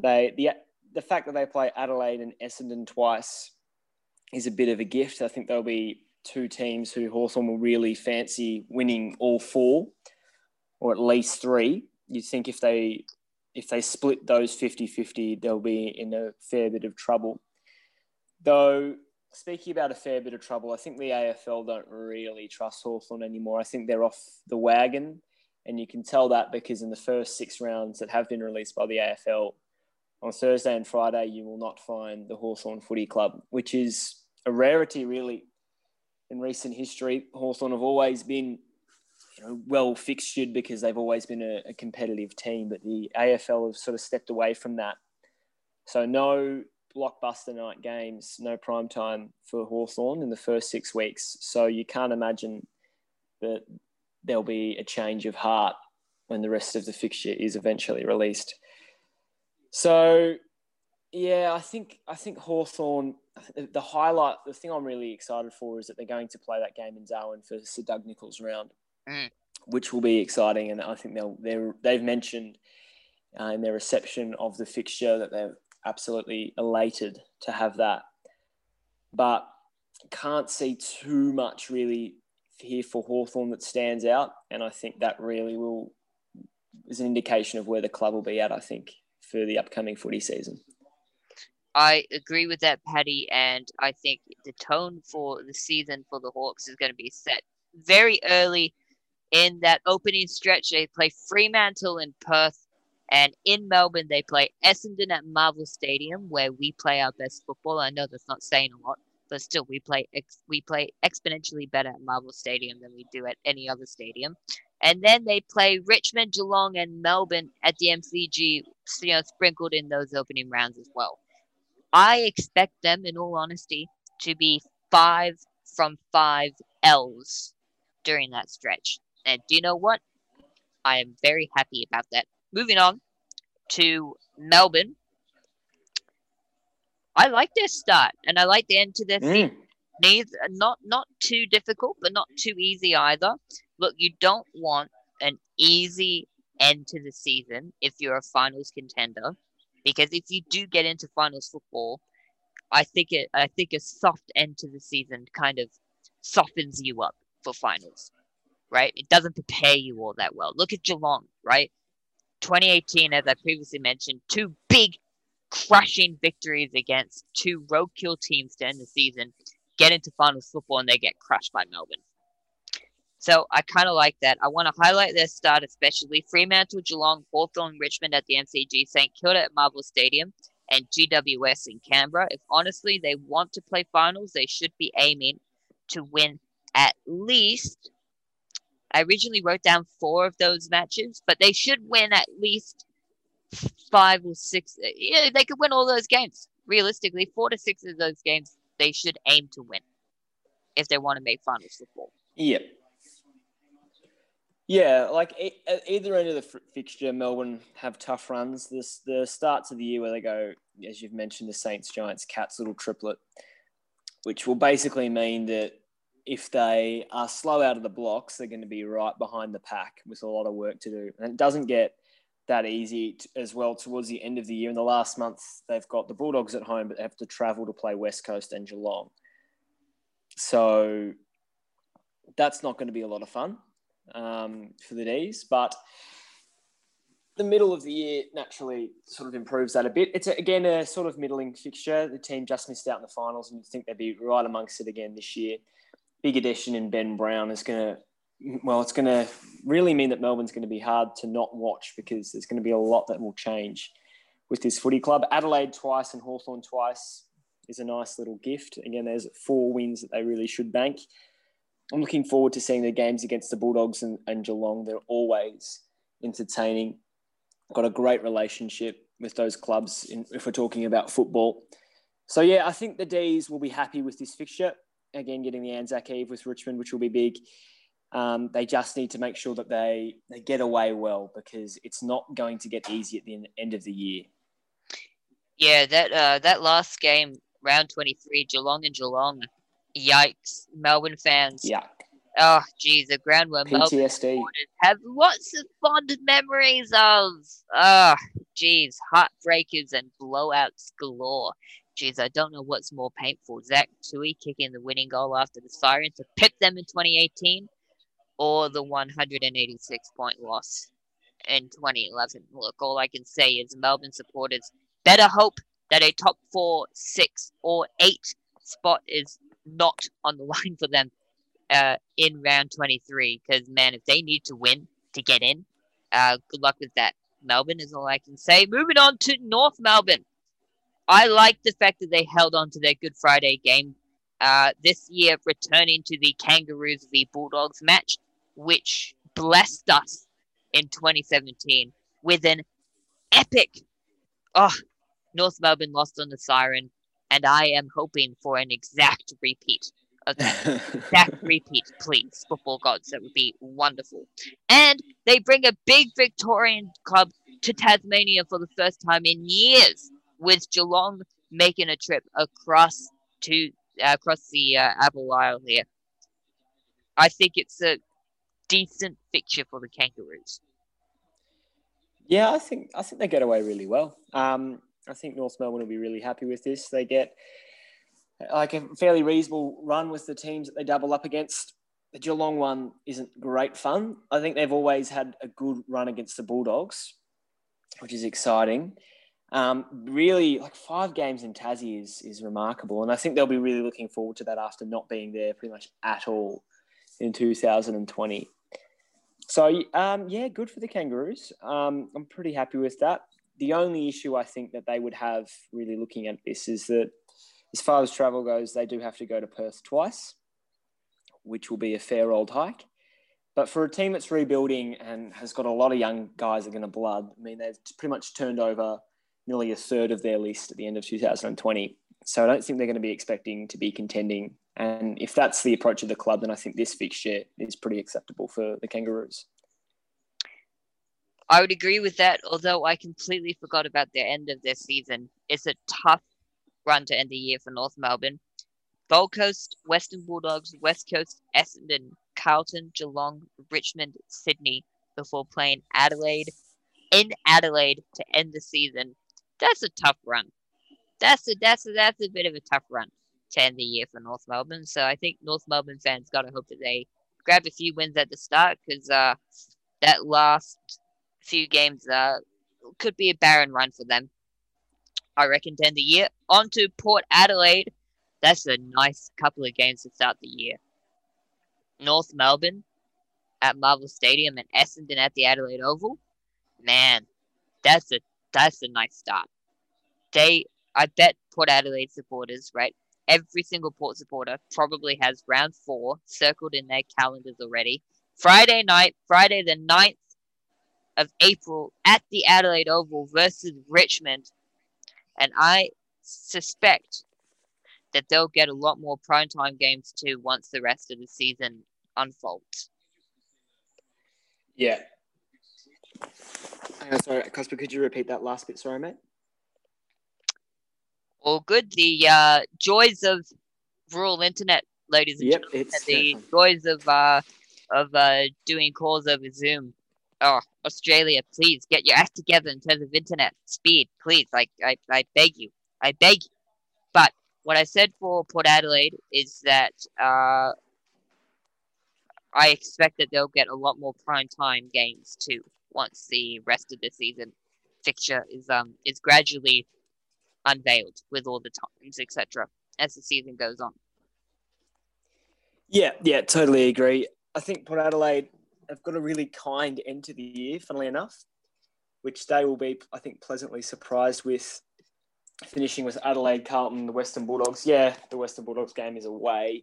They the the fact that they play Adelaide and Essendon twice is a bit of a gift. I think there'll be two teams who Hawthorn will really fancy winning all four, or at least three you think if they if they split those 50-50, they'll be in a fair bit of trouble. Though speaking about a fair bit of trouble, I think the AFL don't really trust Hawthorn anymore. I think they're off the wagon. And you can tell that because in the first six rounds that have been released by the AFL, on Thursday and Friday, you will not find the Hawthorn Footy Club, which is a rarity really in recent history. Hawthorn have always been well fixtured because they've always been a, a, competitive team, but the AFL have sort of stepped away from that. So no blockbuster night games, no prime time for Hawthorn in the first six weeks. So you can't imagine that there'll be a change of heart when the rest of the fixture is eventually released. So yeah, I think I think Hawthorn. The highlight, the thing I'm really excited for is that they're going to play that game in Darwin for Sir Doug Nicholls round, mm. which will be exciting. And I think they'll they're, they've mentioned uh, in their reception of the fixture that they're absolutely elated to have that, but can't see too much really here for Hawthorn that stands out. And I think that really will is an indication of where the club will be at. I think for the upcoming footy season. I agree with that, Paddy, and I think the tone for the season for the Hawks is going to be set very early in that opening stretch. They play Fremantle in Perth, and in Melbourne they play Essendon at Marvel Stadium, where we play our best football. I know that's not saying a lot, but still, we play ex- we play exponentially better at Marvel Stadium than we do at any other stadium. And then they play Richmond, Geelong, and Melbourne at the MCG, you know, sprinkled in those opening rounds as well. I expect them, in all honesty, to be five from five L's during that stretch. And do you know what? I am very happy about that. Moving on to Melbourne. I like their start and I like the end to their mm. season. Neither not not too difficult, but not too easy either. Look, you don't want an easy end to the season if you're a finals contender because if you do get into finals football, I think it I think a soft end to the season kind of softens you up for finals, right? It doesn't prepare you all that well. Look at Geelong, right? 2018, as I previously mentioned, two big crushing victories against two roadkill teams to end the season, get into finals football and they get crushed by Melbourne. So I kind of like that. I want to highlight their start, especially Fremantle, Geelong, Hawthorn, Richmond at the MCG, St Kilda at Marvel Stadium, and GWS in Canberra. If honestly they want to play finals, they should be aiming to win at least. I originally wrote down four of those matches, but they should win at least five or six. Yeah, they could win all those games. Realistically, four to six of those games they should aim to win if they want to make finals football. Yep. Yeah, like at uh, either end of the fixture, Melbourne have tough runs. This the starts of the year where they go, as you've mentioned, the Saints, Giants, Cats, little triplet, which will basically mean that if they are slow out of the blocks, they're going to be right behind the pack with a lot of work to do. And it doesn't get that easy as well towards the end of the year. In the last month, they've got the Bulldogs at home, but they have to travel to play West Coast and Geelong. So that's not going to be a lot of fun um, for the D's, but the middle of the year naturally sort of improves that a bit. It's a, again a sort of middling fixture. The team just missed out in the finals, and you think they'd be right amongst it again this year. Big addition in Ben Brown is going to, well, it's going to really mean that Melbourne's going to be hard to not watch because there's going to be a lot that will change with this footy club. Adelaide twice and Hawthorn twice is a nice little gift. Again, there's four wins that they really should bank. I'm looking forward to seeing the games against the Bulldogs and, and Geelong. They're always entertaining. Got a great relationship with those clubs in, if we're talking about football. So, yeah, I think the D's will be happy with this fixture. Again, getting the Anzac Eve with Richmond, which will be big. Um, they just need to make sure that they, they get away well because it's not going to get easy at the end of the year. Yeah, that uh, that last game, round 23, Geelong and Geelong, Yikes, Melbourne fans. Yeah. Oh, geez, the ground where PTSD. Melbourne have lots of fond memories of. Oh, geez, heartbreakers and blowouts galore. Geez, I don't know what's more painful: Zach Tuohy kicking the winning goal after the siren to pip them in 2018, or the 186 point loss in 2011. Look, all I can say is Melbourne supporters better hope that a top four, six, or eight spot is not on the line for them uh, in round 23. Because, man, if they need to win to get in, uh, good luck with that. Melbourne is all I can say. Moving on to North Melbourne. I like the fact that they held on to their Good Friday game uh, this year, returning to the Kangaroos v Bulldogs match, which blessed us in 2017 with an epic. Oh, North Melbourne lost on the siren, and I am hoping for an exact repeat of that. exact repeat, please, football gods. That would be wonderful. And they bring a big Victorian club to Tasmania for the first time in years, with Geelong making a trip across to uh, across the uh, Apple Isle here. I think it's a decent fixture for the Kangaroos. Yeah, I think I think they get away really well. Um, I think North Melbourne will be really happy with this. They get like a fairly reasonable run with the teams that they double up against. The Geelong one isn't great fun. I think they've always had a good run against the Bulldogs, which is exciting. Um, really, like five games in Tassie is is remarkable, and I think they'll be really looking forward to that after not being there pretty much at all in 2020. So um, yeah, good for the Kangaroos. Um, I'm pretty happy with that. The only issue I think that they would have really looking at this is that as far as travel goes, they do have to go to Perth twice, which will be a fair old hike. But for a team that's rebuilding and has got a lot of young guys that are going to blood, I mean, they've pretty much turned over nearly a third of their list at the end of 2020. So I don't think they're going to be expecting to be contending. And if that's the approach of the club, then I think this fixture is pretty acceptable for the Kangaroos. I would agree with that, although I completely forgot about the end of their season. It's a tough run to end the year for North Melbourne. Gold Coast, Western Bulldogs, West Coast, Essendon, Carlton, Geelong, Richmond, Sydney before playing Adelaide in Adelaide to end the season. That's a tough run. That's a that's a, that's a bit of a tough run to end the year for North Melbourne. So I think North Melbourne fans got to hope that they grab a few wins at the start because uh, that last few games uh, could be a barren run for them. I reckon to end the year. On to Port Adelaide. That's a nice couple of games to start the year. North Melbourne at Marvel Stadium and Essendon at the Adelaide Oval. Man, that's a that's a nice start. They I bet Port Adelaide supporters, right? Every single Port supporter probably has round four circled in their calendars already. Friday night, Friday the 9th of April at the Adelaide Oval versus Richmond. And I suspect that they'll get a lot more primetime games too once the rest of the season unfolds. Yeah. Sorry, Cosper, could you repeat that last bit? Sorry, mate. All good. The uh, joys of rural internet, ladies and yep, gentlemen. the joys of uh, of uh, doing calls over Zoom. Oh, Australia, please get your act together in terms of internet speed, please. Like, I, I beg you, I beg you. But what I said for Port Adelaide is that uh, I expect that they'll get a lot more prime time games too once the rest of the season fixture is um is gradually unveiled with all the times etc as the season goes on. Yeah, yeah, totally agree. I think Port Adelaide have got a really kind end to the year, funnily enough, which they will be, I think, pleasantly surprised with finishing with Adelaide, Carlton, the Western Bulldogs. Yeah, the Western Bulldogs game is away,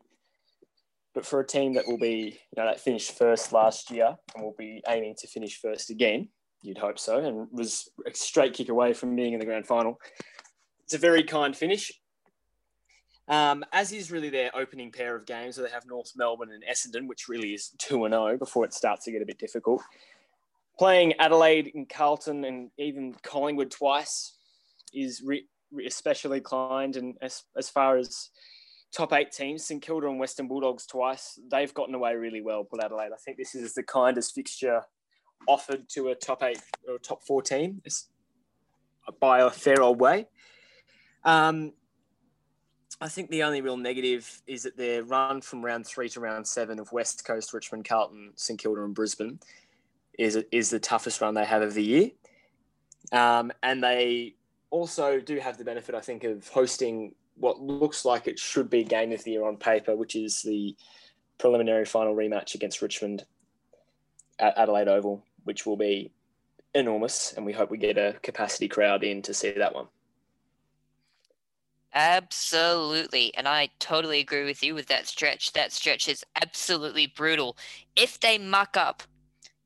but for a team that will be, you know, that finished first last year and will be aiming to finish first again, you'd hope so, and was a straight kick away from being in the grand final. It's a very kind finish. Um, as is really their opening pair of games, so they have North Melbourne and Essendon, which really is 2 and 0 before it starts to get a bit difficult. Playing Adelaide and Carlton and even Collingwood twice is re- especially kind. And as, as far as top eight teams, St Kilda and Western Bulldogs twice, they've gotten away really well, Port Adelaide. I think this is the kindest fixture offered to a top eight or top four team by a fair old way. Um, I think the only real negative is that their run from round three to round seven of West Coast, Richmond, Carlton, St Kilda, and Brisbane is is the toughest run they have of the year, um, and they also do have the benefit, I think, of hosting what looks like it should be game of the year on paper, which is the preliminary final rematch against Richmond at Adelaide Oval, which will be enormous, and we hope we get a capacity crowd in to see that one. Absolutely. And I totally agree with you with that stretch. That stretch is absolutely brutal. If they muck up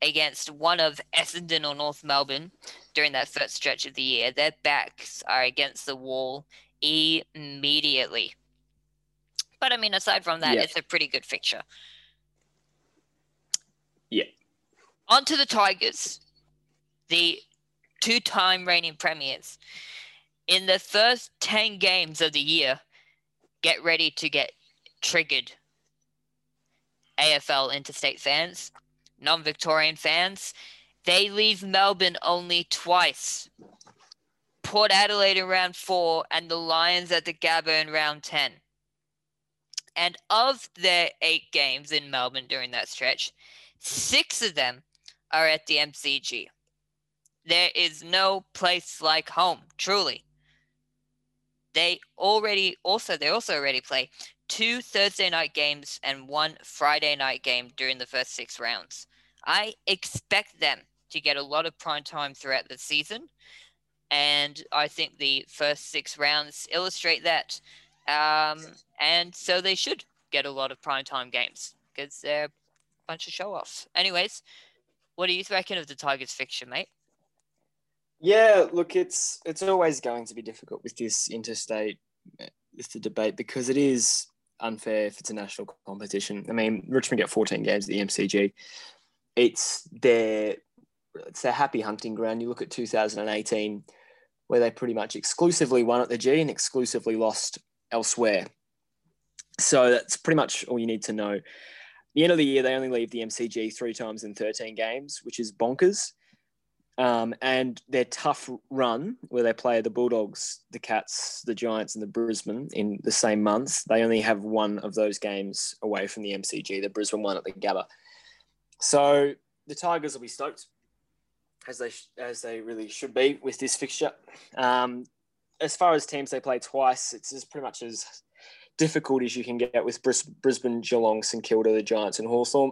against one of Essendon or North Melbourne during that first stretch of the year, their backs are against the wall immediately. But I mean, aside from that, yeah. it's a pretty good fixture. Yeah. On to the Tigers, the two time reigning premiers. In the first 10 games of the year, get ready to get triggered. AFL interstate fans, non Victorian fans, they leave Melbourne only twice. Port Adelaide in round four and the Lions at the Gabba in round 10. And of their eight games in Melbourne during that stretch, six of them are at the MCG. There is no place like home, truly. They already also they also already play two Thursday night games and one Friday night game during the first six rounds. I expect them to get a lot of prime time throughout the season, and I think the first six rounds illustrate that. Um, and so they should get a lot of prime time games because they're a bunch of show offs. Anyways, what do you reckon of the Tigers fixture, mate? Yeah, look, it's it's always going to be difficult with this interstate with the debate because it is unfair if it's a national competition. I mean, Richmond get 14 games at the MCG. It's their it's their happy hunting ground. You look at 2018, where they pretty much exclusively won at the G and exclusively lost elsewhere. So that's pretty much all you need to know. At the end of the year, they only leave the MCG three times in 13 games, which is bonkers. Um, and their tough run, where they play the Bulldogs, the Cats, the Giants, and the Brisbane in the same months, they only have one of those games away from the MCG, the Brisbane one at the Gabba. So the Tigers will be stoked, as they as they really should be with this fixture. Um, as far as teams they play twice, it's as pretty much as difficult as you can get with Brisbane, Geelong, St Kilda, the Giants, and Hawthorn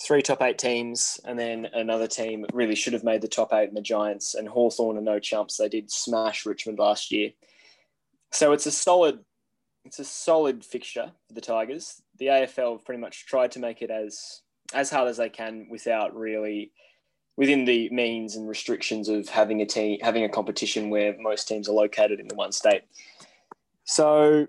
three top eight teams, and then another team really should have made the top eight, and the Giants and Hawthorn are no chumps. They did smash Richmond last year, so it's a solid, it's a solid fixture for the Tigers. The AFL have pretty much tried to make it as as hard as they can without really within the means and restrictions of having a team having a competition where most teams are located in the one state. So,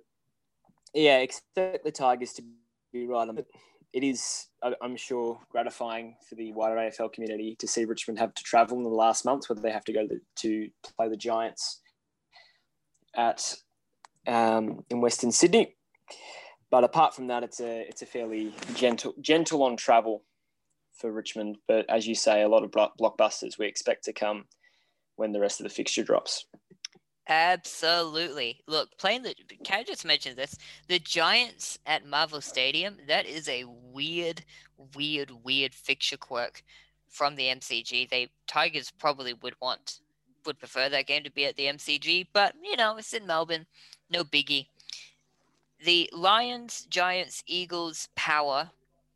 yeah, expect the Tigers to be right on it it is, I'm sure, gratifying for the wider AFL community to see Richmond have to travel in the last month, whether they have to go to, to play the Giants at um, in Western Sydney. But apart from that, it's a it's a fairly gentle gentle on travel for Richmond. But as you say, a lot of blockbusters we expect to come when the rest of the fixture drops. Absolutely. Look, playing the can I just mention this? The Giants at Marvel Stadium, that is a weird, weird, weird fixture quirk from the MCG. They Tigers probably would want would prefer that game to be at the MCG, but you know, it's in Melbourne, no biggie. The Lions, Giants, Eagles, Power,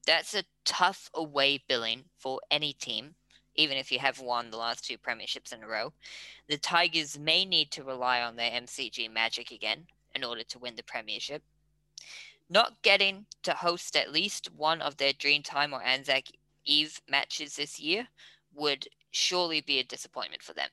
that's a tough away billing for any team even if you have won the last two premierships in a row. The Tigers may need to rely on their MCG magic again in order to win the premiership. Not getting to host at least one of their Dreamtime or Anzac Eve matches this year would surely be a disappointment for them.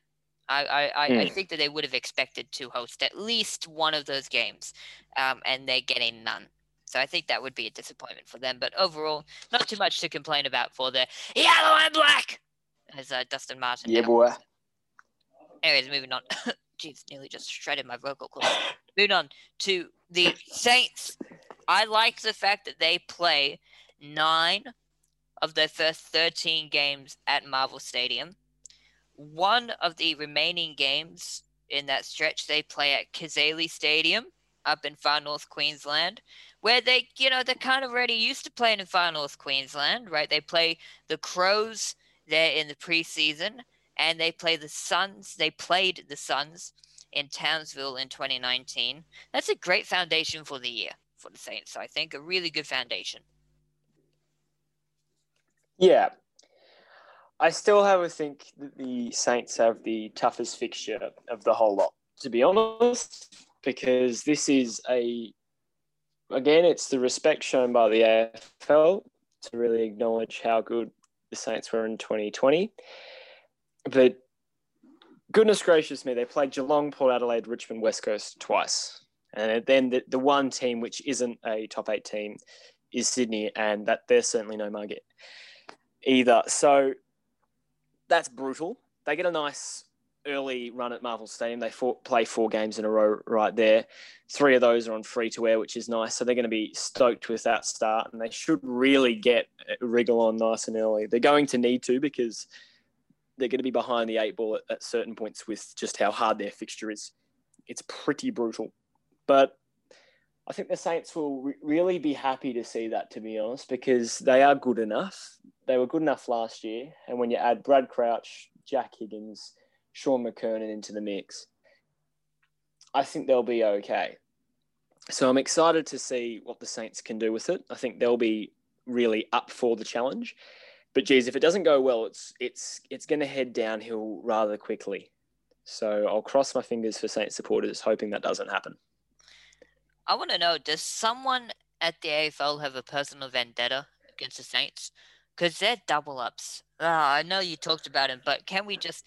I, I, mm. I hmm. think that they would have expected to host at least one of those games, um, and they're getting none. So I think that would be a disappointment for them. But overall, not too much to complain about for the yellow and black as uh, Dustin Martin. Yeah, boy. Anyways, moving on. Jeez, nearly just shredded my vocal cords. moving on to the Saints. I like the fact that they play nine of their first 13 games at Marvel Stadium. One of the remaining games in that stretch they play at Cazaly Stadium up in far north Queensland, where they, you know, they're kind of already used to playing in far north Queensland, right? They play the Crows there in the preseason, and they play the Suns. They played the Suns in Townsville in 2019. That's a great foundation for the year for the Saints. I think a really good foundation. Yeah, I still have a think that the Saints have the toughest fixture of the whole lot, to be honest, because this is a again, it's the respect shown by the AFL to really acknowledge how good the Saints were in 2020. But goodness gracious me, they played Geelong, Port Adelaide, Richmond, West Coast twice. And then the, the one team which isn't a top eight team is Sydney, and that they're certainly no mug either. So that's brutal. They get a nice early run at Marvel Stadium. They play four games in a row right there. Three of those are on free to air, which is nice. So they're going to be stoked with that start, and they should really get wriggle on nice and early. They're going to need to because they're going to be behind the eight ball at, at certain points with just how hard their fixture is. It's pretty brutal, but I think the Saints will re- really be happy to see that, to be honest, because they are good enough. They were good enough last year, and when you add Brad Crouch, Jack Higgins, Shaun McKernan into the mix, I think they'll be okay. So I'm excited to see what the Saints can do with it. I think they'll be really up for the challenge. But geez, if it doesn't go well, it's it's it's going to head downhill rather quickly. So I'll cross my fingers for Saints supporters, hoping that doesn't happen. I want to know: Does someone at the AFL have a personal vendetta against the Saints? Because they're double ups. Uh, I know you talked about him, but can we just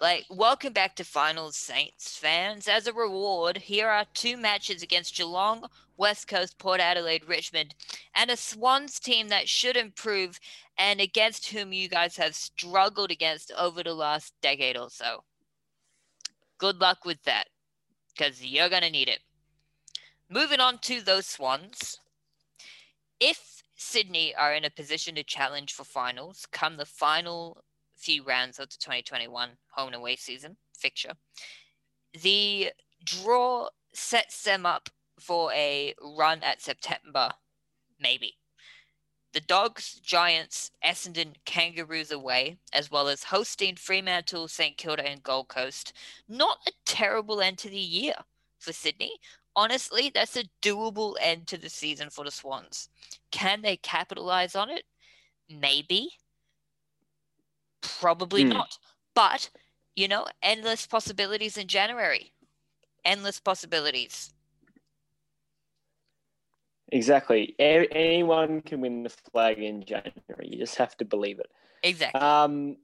like, welcome back to Finals Saints fans. As a reward, here are two matches against Geelong, West Coast, Port Adelaide, Richmond, and a Swans team that should improve and against whom you guys have struggled against over the last decade or so. Good luck with that, because you're going to need it. Moving on to those Swans. If Sydney are in a position to challenge for finals come the final few rounds of the 2021 home and away season fixture. The draw sets them up for a run at September, maybe. The Dogs, Giants, Essendon, Kangaroos away, as well as hosting Fremantle, St Kilda, and Gold Coast. Not a terrible end to the year for Sydney. Honestly, that's a doable end to the season for the Swans. Can they capitalize on it? Maybe. Probably mm. not. But, you know, endless possibilities in January. Endless possibilities. Exactly. A- anyone can win the flag in January. You just have to believe it. Exactly. Um,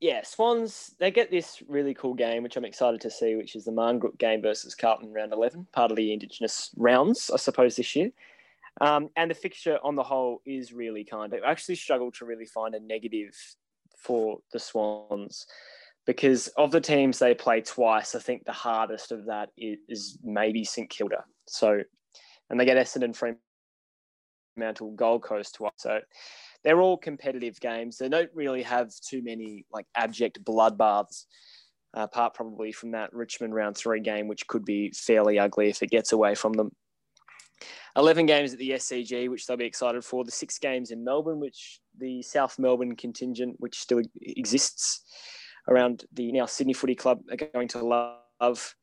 yeah, Swans, they get this really cool game, which I'm excited to see, which is the Marngrook game versus Carlton round 11, part of the Indigenous rounds, I suppose, this year. Um, and the fixture on the whole is really kind. I actually struggled to really find a negative for the Swans because of the teams they play twice, I think the hardest of that is maybe St Kilda. So, and they get Essendon, Fremantle, Gold Coast twice. So, they're all competitive games. They don't really have too many like abject bloodbaths, apart probably from that Richmond round three game, which could be fairly ugly if it gets away from them. 11 games at the SCG, which they'll be excited for. The six games in Melbourne, which the South Melbourne contingent, which still exists around the now Sydney Footy Club, are going to love.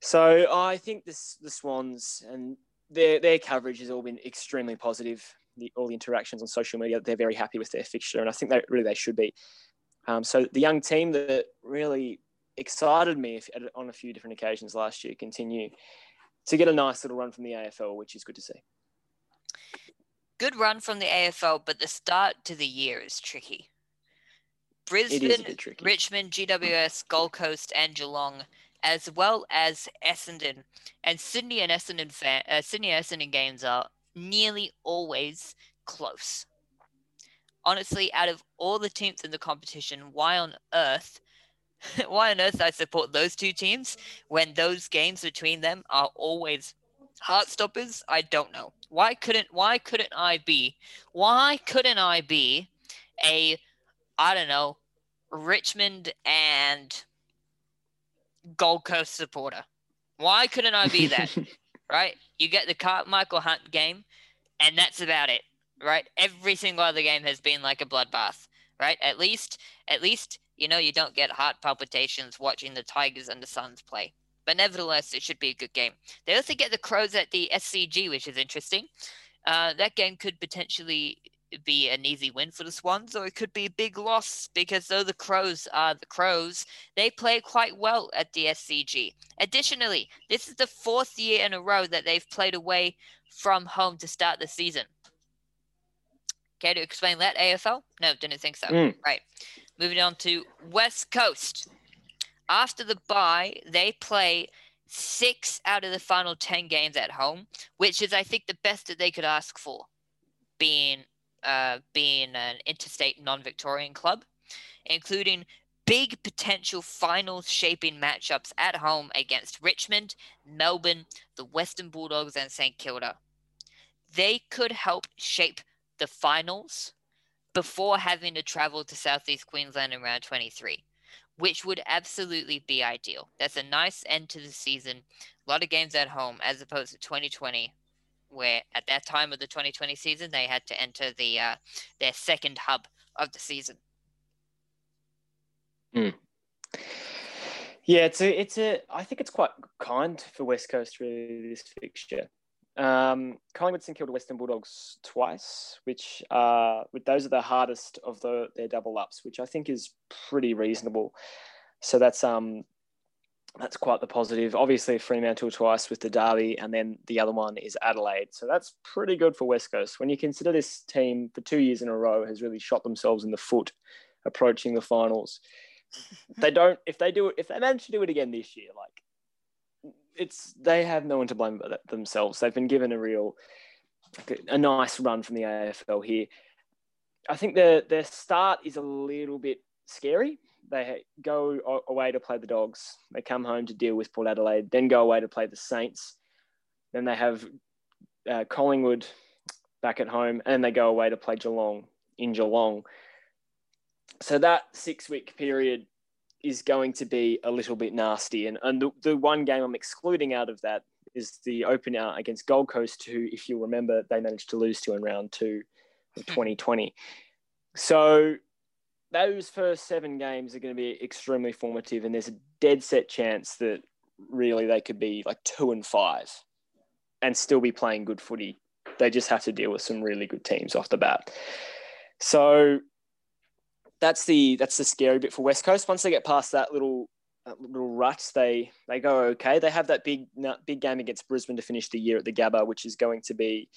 So I think this, the Swans and their, their coverage has all been extremely positive. The, all the interactions on social media, they're very happy with their fixture, and I think they really they should be. Um, so the young team that really excited me on a few different occasions last year continue to get a nice little run from the AFL, which is good to see. Good run from the AFL, but the start to the year is tricky. Brisbane, tricky. Richmond, GWS, Gold Coast, and Geelong, as well as Essendon, and Sydney and Essendon fan, uh, Sydney Essendon games are nearly always close. Honestly, out of all the teams in the competition, why on earth why on earth I support those two teams when those games between them are always heart stoppers? I don't know. Why couldn't why couldn't I be why couldn't I be a I don't know Richmond and Gold Coast supporter? Why couldn't I be that? right? You get the Michael Hunt game, and that's about it. Right? Every single other game has been like a bloodbath. Right? At least, at least you know, you don't get heart palpitations watching the Tigers and the Suns play. But nevertheless, it should be a good game. They also get the Crows at the SCG, which is interesting. Uh, that game could potentially be an easy win for the Swans, or it could be a big loss because though the Crows are the Crows, they play quite well at the SCG. Additionally, this is the fourth year in a row that they've played away from home to start the season. Care to explain that, AFL? No, didn't think so. Mm. Right. Moving on to West Coast. After the bye, they play six out of the final 10 games at home, which is, I think, the best that they could ask for, being, uh, being an interstate non Victorian club, including big potential finals shaping matchups at home against Richmond, Melbourne, the Western Bulldogs, and St Kilda. They could help shape the finals before having to travel to Southeast Queensland in round 23, which would absolutely be ideal. That's a nice end to the season. A lot of games at home as opposed to 2020, where at that time of the 2020 season they had to enter the uh, their second hub of the season. Mm. Yeah, it's a, it's a. I think it's quite kind for West Coast really this fixture. Um, Collingwood, St Kilda, Western Bulldogs twice, which uh, with those are the hardest of the their double ups, which I think is pretty reasonable. So that's um that's quite the positive. Obviously, Fremantle twice with the Derby, and then the other one is Adelaide. So that's pretty good for West Coast. When you consider this team for two years in a row has really shot themselves in the foot approaching the finals. they don't if they do it if they manage to do it again this year, like it's they have no one to blame but themselves. They've been given a real a nice run from the AFL here. I think their their start is a little bit scary they go away to play the Dogs. They come home to deal with Port Adelaide, then go away to play the Saints. Then they have uh, Collingwood back at home, and they go away to play Geelong in Geelong. So that six week period is going to be a little bit nasty. And, and the, the one game I'm excluding out of that is the opener against Gold Coast, who, if you remember, they managed to lose to in round two of hmm. 2020. So those first seven games are going to be extremely formative, and there's a dead set chance that really they could be like two and five and still be playing good footy. They just have to deal with some really good teams off the bat. So that's the that's the scary bit for West Coast. Once they get past that little that little rut, they they go okay. They have that big big game against Brisbane to finish the year at the Gabba, which is going to be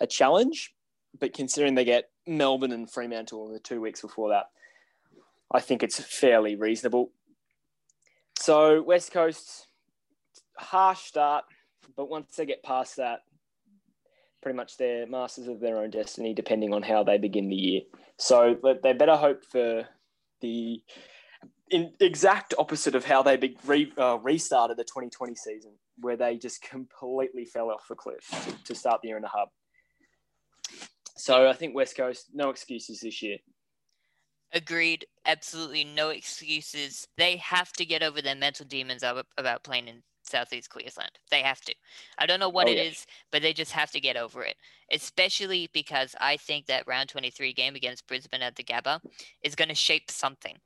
a challenge. But considering they get Melbourne and Fremantle in the two weeks before that, I think it's fairly reasonable. So West Coast, harsh start, but once they get past that, pretty much they're masters of their own destiny, depending on how they begin the year. So they better hope for the exact opposite of how they be, re, uh, restarted the 2020 season, where they just completely fell off the cliff to, to start the year in the hub. So I think West Coast, no excuses this year. Agreed. Absolutely no excuses. They have to get over their mental demons about playing in Southeast Queensland. They have to. I don't know what oh, it yeah. is, but they just have to get over it. Especially because I think that round 23 game against Brisbane at the Gabba is going to shape something.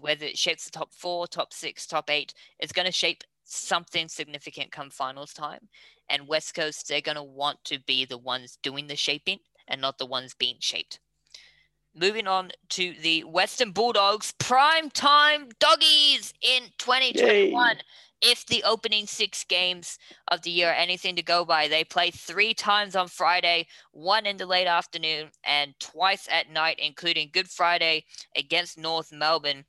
Whether it shapes the top four, top six, top eight, it's going to shape something significant come finals time. And West Coast, they're going to want to be the ones doing the shaping and not the ones being shaped. Moving on to the Western Bulldogs prime time doggies in 2021. Yay. If the opening six games of the year are anything to go by, they play three times on Friday, one in the late afternoon, and twice at night, including Good Friday against North Melbourne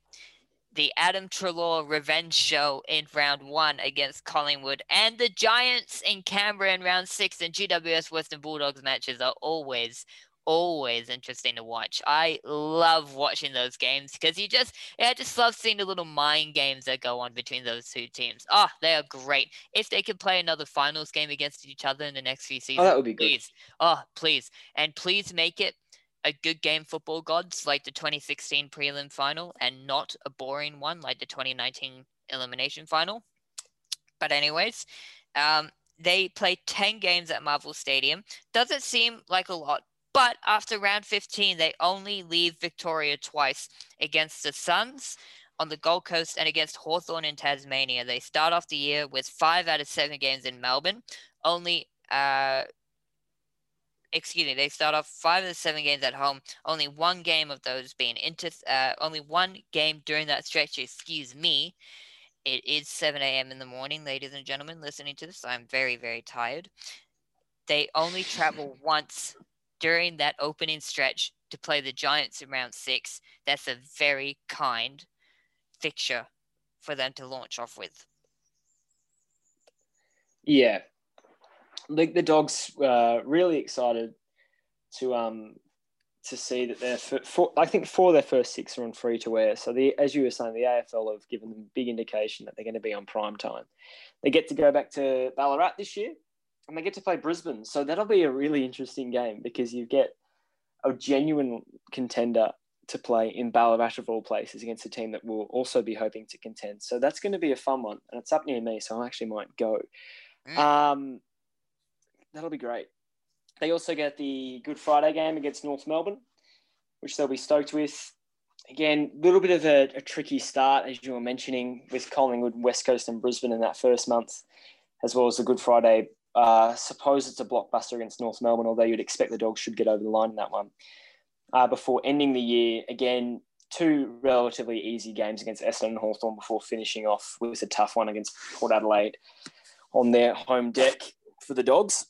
the Adam Treloar revenge show in round one against Collingwood, and the Giants in Canberra in round six, and GWS Western Bulldogs matches are always, always interesting to watch. I love watching those games because you just, yeah, I just love seeing the little mind games that go on between those two teams. Oh, they are great. If they could play another finals game against each other in the next few seasons, oh, that would be please. Good. Oh, please. And please make it a good game football gods like the 2016 prelim final and not a boring one like the 2019 elimination final. But anyways, um, they play 10 games at Marvel Stadium. Doesn't seem like a lot, but after round 15, they only leave Victoria twice against the Suns on the Gold Coast and against Hawthorn in Tasmania. They start off the year with five out of seven games in Melbourne. Only, uh, excuse me, they start off five of the seven games at home. Only one game of those being into, uh, only one game during that stretch, excuse me. It is 7 a.m. in the morning, ladies and gentlemen, listening to this. I'm very, very tired. They only travel once during that opening stretch to play the Giants in round six, that's a very kind fixture for them to launch off with. Yeah, like the dogs uh, really excited to um to see that they're for, I think four of their first six are on free to wear. So the as you were saying, the AFL have given them big indication that they're going to be on prime time. They get to go back to Ballarat this year, and they get to play Brisbane. So that'll be a really interesting game because you get a genuine contender to play in Ballarat of all places against a team that will also be hoping to contend. So that's going to be a fun one, and it's up near me, so I actually might go. Mm. Um, that'll be great. They also get the Good Friday game against North Melbourne, which they'll be stoked with. Again, a little bit of a, a tricky start, as you were mentioning, with Collingwood, West Coast, and Brisbane in that first month, as well as the Good Friday. Uh, suppose it's a blockbuster against North Melbourne, although you'd expect the Dogs should get over the line in that one. Uh, before ending the year, again, two relatively easy games against Essendon and Hawthorn before finishing off with a tough one against Port Adelaide on their home deck for the Dogs.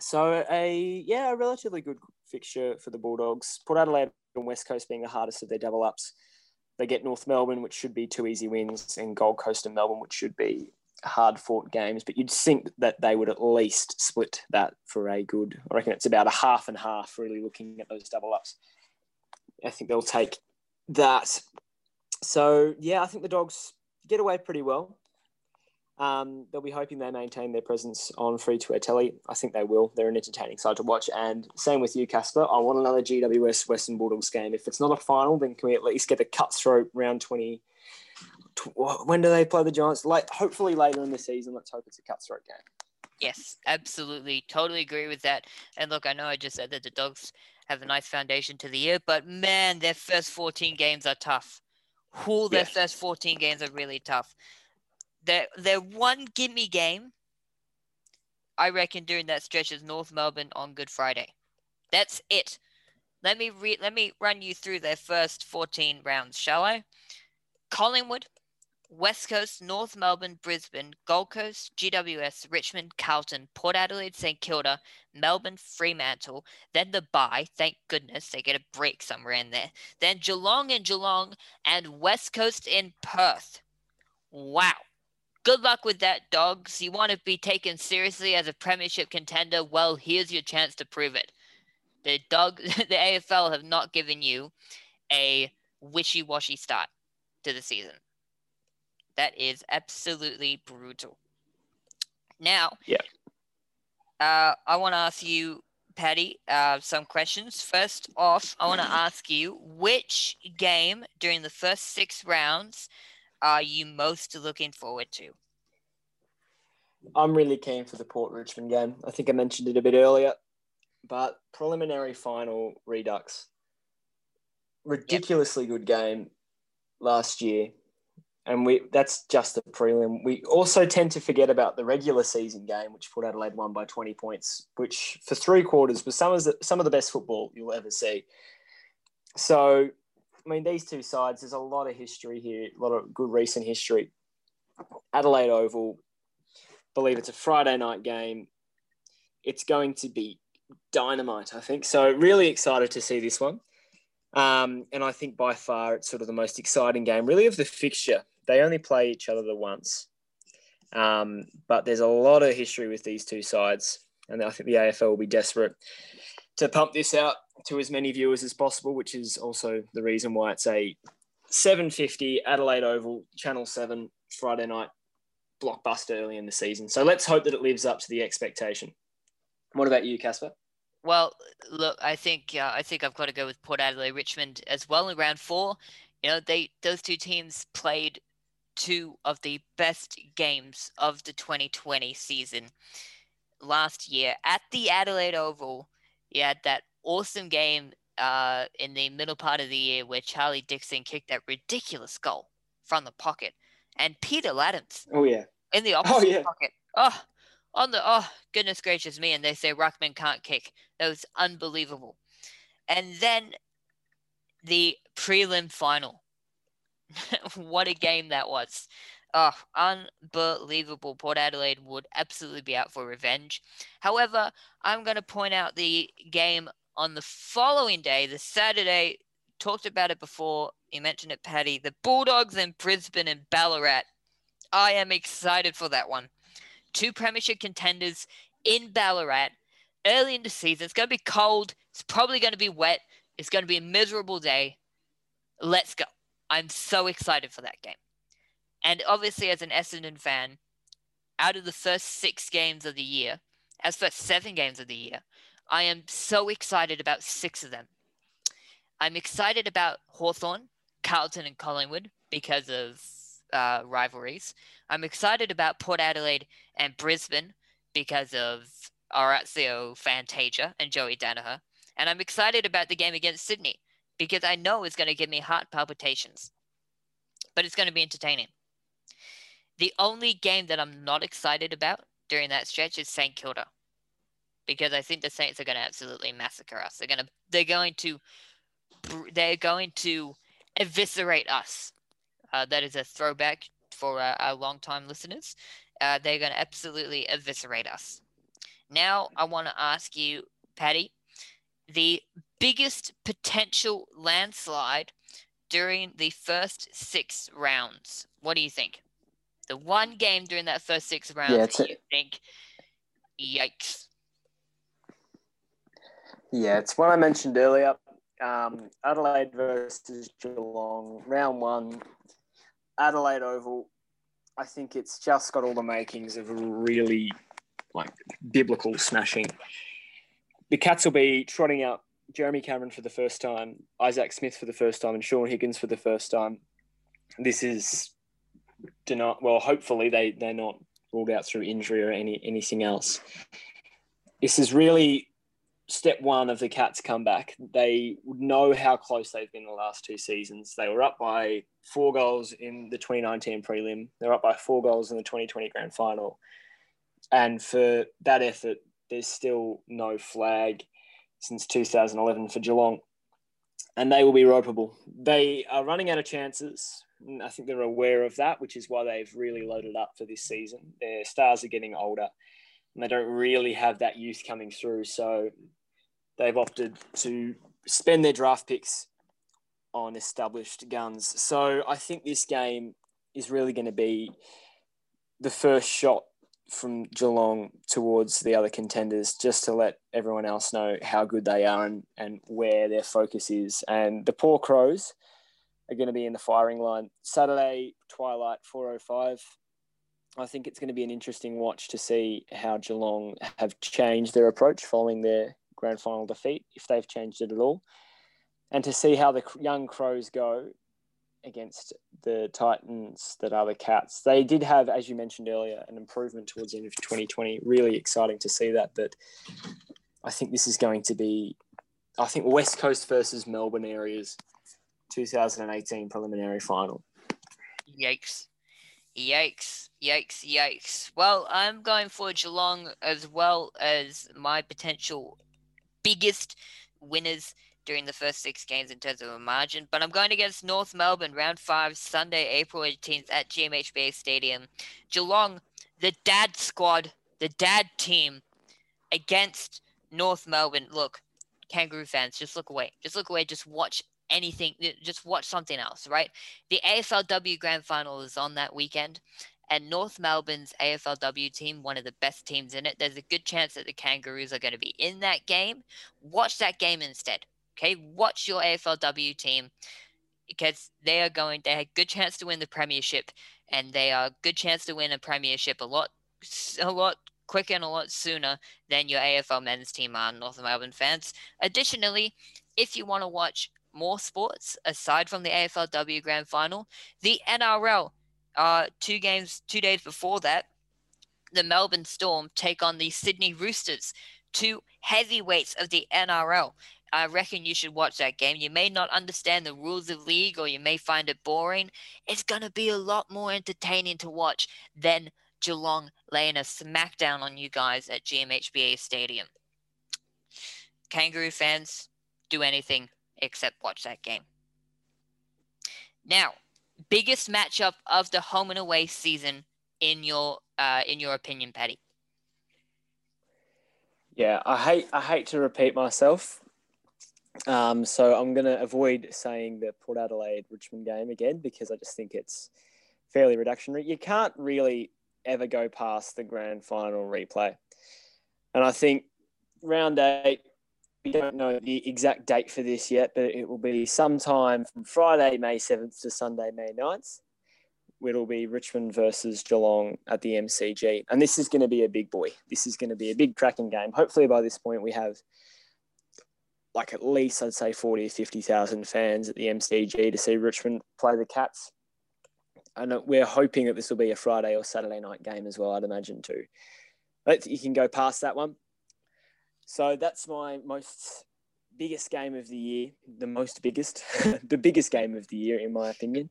So a yeah, a relatively good fixture for the Bulldogs. Port Adelaide and West Coast being the hardest of their double ups. They get North Melbourne, which should be two easy wins, and Gold Coast and Melbourne, which should be hard fought games. But you'd think that they would at least split that for a good. I reckon it's about a half and half. Really looking at those double ups, I think they'll take that. So yeah, I think the Dogs get away pretty well. Um, they'll be hoping they maintain their presence on free to air telly. I think they will. They're an entertaining side to watch. And same with you, Casper. I want another GWS Western Bulldogs game. If it's not a final, then can we at least get a cutthroat round 20? When do they play the Giants? Late, hopefully later in the season. Let's hope it's a cutthroat game. Yes, absolutely. Totally agree with that. And look, I know I just said that the Dogs have a nice foundation to the year, but man, their first 14 games are tough. Who their yes. first 14 games are really tough their their one gimme game, I reckon during that stretch is North Melbourne on Good Friday. That's it. Let me re- let me run you through their first 14 rounds, shall I? Collingwood, West Coast, North Melbourne, Brisbane, Gold Coast, GWS, Richmond, Carlton, Port Adelaide, St Kilda, Melbourne, Fremantle, then the bye. Thank goodness they get a break somewhere in there. Then Geelong and Geelong, and West Coast in Perth. Wow. Good luck with that, dogs. You want to be taken seriously as a premiership contender? Well, here's your chance to prove it. The dog, the AFL have not given you a wishy-washy start to the season. That is absolutely brutal. Now, yeah, uh, I want to ask you, Paddy, uh, some questions. First off, I want to ask you which game during the first six rounds are you most looking forward to? I'm really keen for the Port Richmond game. I think I mentioned it a bit earlier, but preliminary final redux. Ridiculously yep. good game last year. And we that's just the prelim. We also tend to forget about the regular season game, which Port Adelaide won by 20 points, which for three quarters was some of the, some of the best football you'll ever see. So I mean, these two sides, there's a lot of history here, a lot of good recent history. Adelaide Oval, believe it's a Friday night game. It's going to be dynamite, I think. So, really excited to see this one. Um, and I think by far it's sort of the most exciting game, really, of the fixture. They only play each other the once. Um, but there's a lot of history with these two sides. And I think the AFL will be desperate to pump this out to as many viewers as possible, which is also the reason why it's a 750 Adelaide Oval, Channel 7, Friday night blockbuster early in the season. So let's hope that it lives up to the expectation. What about you, Casper? Well, look, I think uh, I think I've got to go with Port Adelaide Richmond as well in round four. You know, they those two teams played two of the best games of the 2020 season last year at the Adelaide Oval. You had that awesome game uh, in the middle part of the year where Charlie Dixon kicked that ridiculous goal from the pocket, and Peter Ladhams. Oh yeah. In the oh, opposite oh, yeah. pocket. Oh, on the oh goodness gracious me! And they say Ruckman can't kick. That was unbelievable. And then the prelim final. what a game that was. Oh, unbelievable. Port Adelaide would absolutely be out for revenge. However, I'm going to point out the game on the following day, the Saturday. Talked about it before. You mentioned it, Paddy. The Bulldogs in Brisbane and Ballarat. I am excited for that one. Two premiership contenders in Ballarat early in the season. It's going to be cold. It's probably going to be wet. It's going to be a miserable day. Let's go. I'm so excited for that game. And obviously, as an Essendon fan, out of the first six games of the year, as first seven games of the year, I am so excited about six of them. I'm excited about Hawthorn, Carlton, and Collingwood because of uh, rivalries. I'm excited about Port Adelaide and Brisbane because of Orazio Fantasia and Joey Daniher. And I'm excited about the game against Sydney because I know it's going to give me heart palpitations. But it's going to be entertaining. The only game that I'm not excited about during that stretch is St Kilda. Because I think the Saints are going to absolutely massacre us. They're going to they're going to they're going to eviscerate us. Uh, that is a throwback for uh, our long-time listeners. Uh, they're going to absolutely eviscerate us. Now, I want to ask you, Paddy, the biggest potential landslide during the first six rounds. What do you think? The one game during that first six rounds yeah, that you think, yikes. Yeah, it's one I mentioned earlier. Um, Adelaide versus Geelong, round one, Adelaide Oval. I think it's just got all the makings of a really like biblical smashing. The Cats will be trotting out Jeremy Cameron for the first time, Isaac Smith for the first time, and Shaun Higgins for the first time. This is not well. Hopefully, they they're not ruled out through injury or any anything else. This is really step one of the Cats' comeback. They know how close they've been the last two seasons. They were up by four goals in the 2019 prelim. They're up by four goals in the 2020 grand final. And for that effort, there's still no flag since 2011 for Geelong. And they will be ropeable. They are running out of chances. Mm, I think they're aware of that, which is why they've really loaded up for this season. Their stars are getting older and they don't really have that youth coming through. So they've opted to spend their draft picks on established guns. So I think this game is really going to be the first shot from Geelong towards the other contenders just to let everyone else know how good they are and, and where their focus is. And the poor Crows are going to be in the firing line. Saturday, twilight, 4.05. I think it's going to be an interesting watch to see how Geelong have changed their approach following their grand final defeat, if they've changed it at all, and to see how the young Crows go against the Titans that are the Cats. They did have, as you mentioned earlier, an improvement towards the end of 2020. Really exciting to see that. But I think this is going to be, I think West Coast versus Melbourne areas 2018 preliminary final. Yikes. Yikes, yikes, yikes. Well, I'm going for Geelong as well as my potential biggest winners during the first six games in terms of a margin. But I'm going against North Melbourne, round five, Sunday, April 18th at GMHBA Stadium. Geelong, the dad squad, the dad team against North Melbourne. Look, Kangaroo fans, just look away. Just look away. Just watch anything. Just watch something else, right? The AFLW Grand Final is on that weekend. And North Melbourne's AFLW team, one of the best teams in it, there's a good chance that the Kangaroos are going to be in that game. Watch that game instead. Okay, watch your AFLW team because they are going. They have a good chance to win the premiership, and they are a good chance to win a premiership a lot, a lot quicker and a lot sooner than your AFL men's team are. North Melbourne fans. Additionally, if you want to watch more sports aside from the AFLW Grand Final, the NRL. Uh, two games, two days before that, the Melbourne Storm take on the Sydney Roosters, two heavyweights of the NRL. I reckon you should watch that game. You may not understand the rules of league or you may find it boring. It's going to be a lot more entertaining to watch than Geelong laying a smackdown on you guys at GMHBA Stadium. Kangaroo fans, do anything except watch that game. Now, biggest matchup of the home and away season in your uh, in your opinion, Paddy? Yeah, I hate I hate to repeat myself. Um, so I'm going to avoid saying the Port Adelaide Richmond game again because I just think it's fairly reductionary. You can't really ever go past the grand final replay. And I think round eight, we don't know the exact date for this yet, but it will be sometime from Friday, May 7th to Sunday, May 9th. It'll be Richmond versus Geelong at the MCG. And this is going to be a big boy. This is going to be a big cracking game. Hopefully, by this point, we have like at least, I'd say, 40 or 50,000 fans at the MCG to see Richmond play the Cats. And we're hoping that this will be a Friday or Saturday night game as well, I'd imagine, too. But you can go past that one. So that's my most biggest game of the year, the most biggest, the biggest game of the year, in my opinion.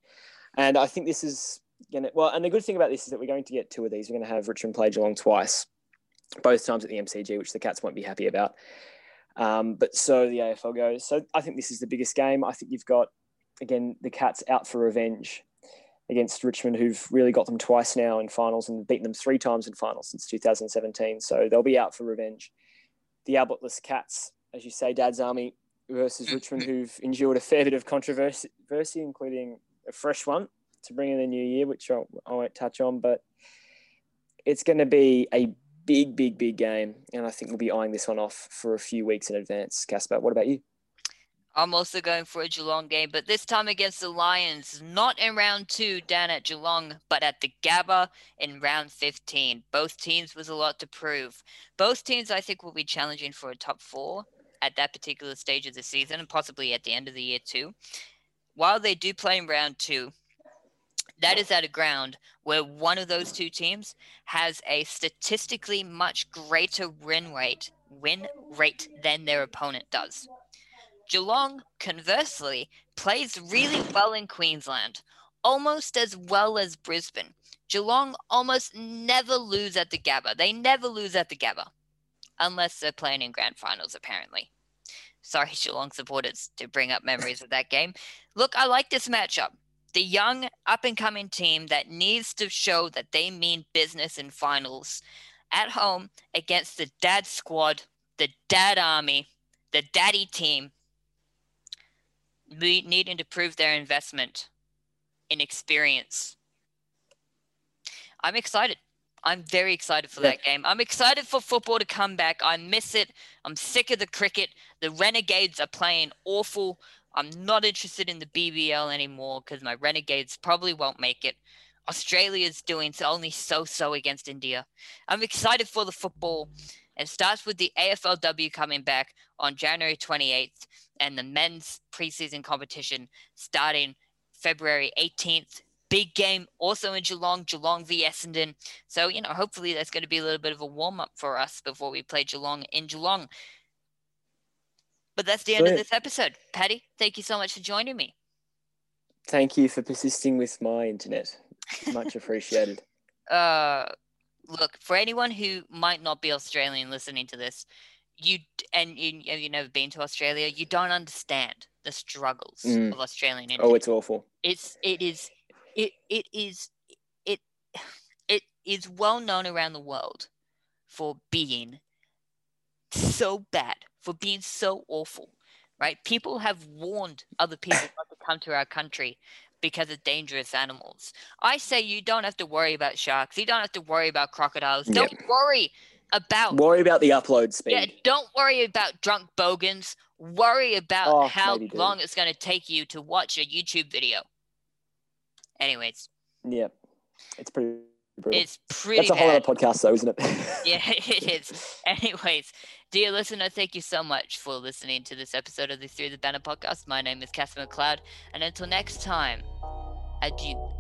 And I think this is going to, well, and the good thing about this is that we're going to get two of these. We're going to have Richmond play Geelong twice, both times at the MCG, which the Cats won't be happy about. Um, but so the AFL goes. So I think this is the biggest game. I think you've got, again, the Cats out for revenge against Richmond, who've really got them twice now in finals and beaten them three times in finals since 2017. So they'll be out for revenge the Ablett-less Cats, as you say, Dad's Army versus Richmond, who've endured a fair bit of controversy, including a fresh one to bring in the new year, which I, I won't touch on, but it's going to be a big, big, big game. And I think we'll be eyeing this one off for a few weeks in advance. Casper, what about you? I'm also going for a Geelong game, but this time against the Lions, not in round two down at Geelong, but at the Gabba in round 15. Both teams was a lot to prove. Both teams, I think, will be challenging for a top four at that particular stage of the season and possibly at the end of the year, too. While they do play in round two, that is at a ground where one of those two teams has a statistically much greater win rate win rate than their opponent does. Geelong, conversely, plays really well in Queensland, almost as well as Brisbane. Geelong almost never lose at the Gabba. They never lose at the Gabba, unless they're playing in grand finals, apparently. Sorry, Geelong supporters, to bring up memories of that game. Look, I like this matchup. The young, up and coming team that needs to show that they mean business in finals at home against the dad squad, the dad army, the daddy team needing to prove their investment in experience. I'm excited. I'm very excited for yeah. that game. I'm excited for football to come back. I miss it. I'm sick of the cricket. The Renegades are playing awful. I'm not interested in the BBL anymore because my Renegades probably won't make it. Australia's doing only so so against India. I'm excited for the football. It starts with the AFLW coming back on January 28th and the men's preseason competition starting February 18th. Big game also in Geelong, Geelong v Essendon. So, you know, hopefully that's going to be a little bit of a warm up for us before we play Geelong in Geelong. But that's the end of this episode. Paddy, thank you so much for joining me. Thank you for persisting with my internet. Much appreciated. uh, look, for anyone who might not be Australian listening to this, you and you, you've never been to Australia, you don't understand the struggles mm. of Australian. Internet. Oh, it's awful. It's it is it it is it it is well known around the world for being so bad, for being so awful. Right? People have warned other people not to come to our country because of dangerous animals. I say you don't have to worry about sharks. You don't have to worry about crocodiles. Don't worry about worry about the upload speed. Yeah, don't worry about drunk bogans. Worry about oh, how long it's going to take you to watch a YouTube video. Anyways. Yeah, it's pretty. Brutal. It's pretty. That's a whole bad. other podcast, though, isn't it? yeah, it is. Anyways, dear listener, thank you so much for listening to this episode of the Through the Banner podcast. My name is Casper McLeod, and until next time, adieu.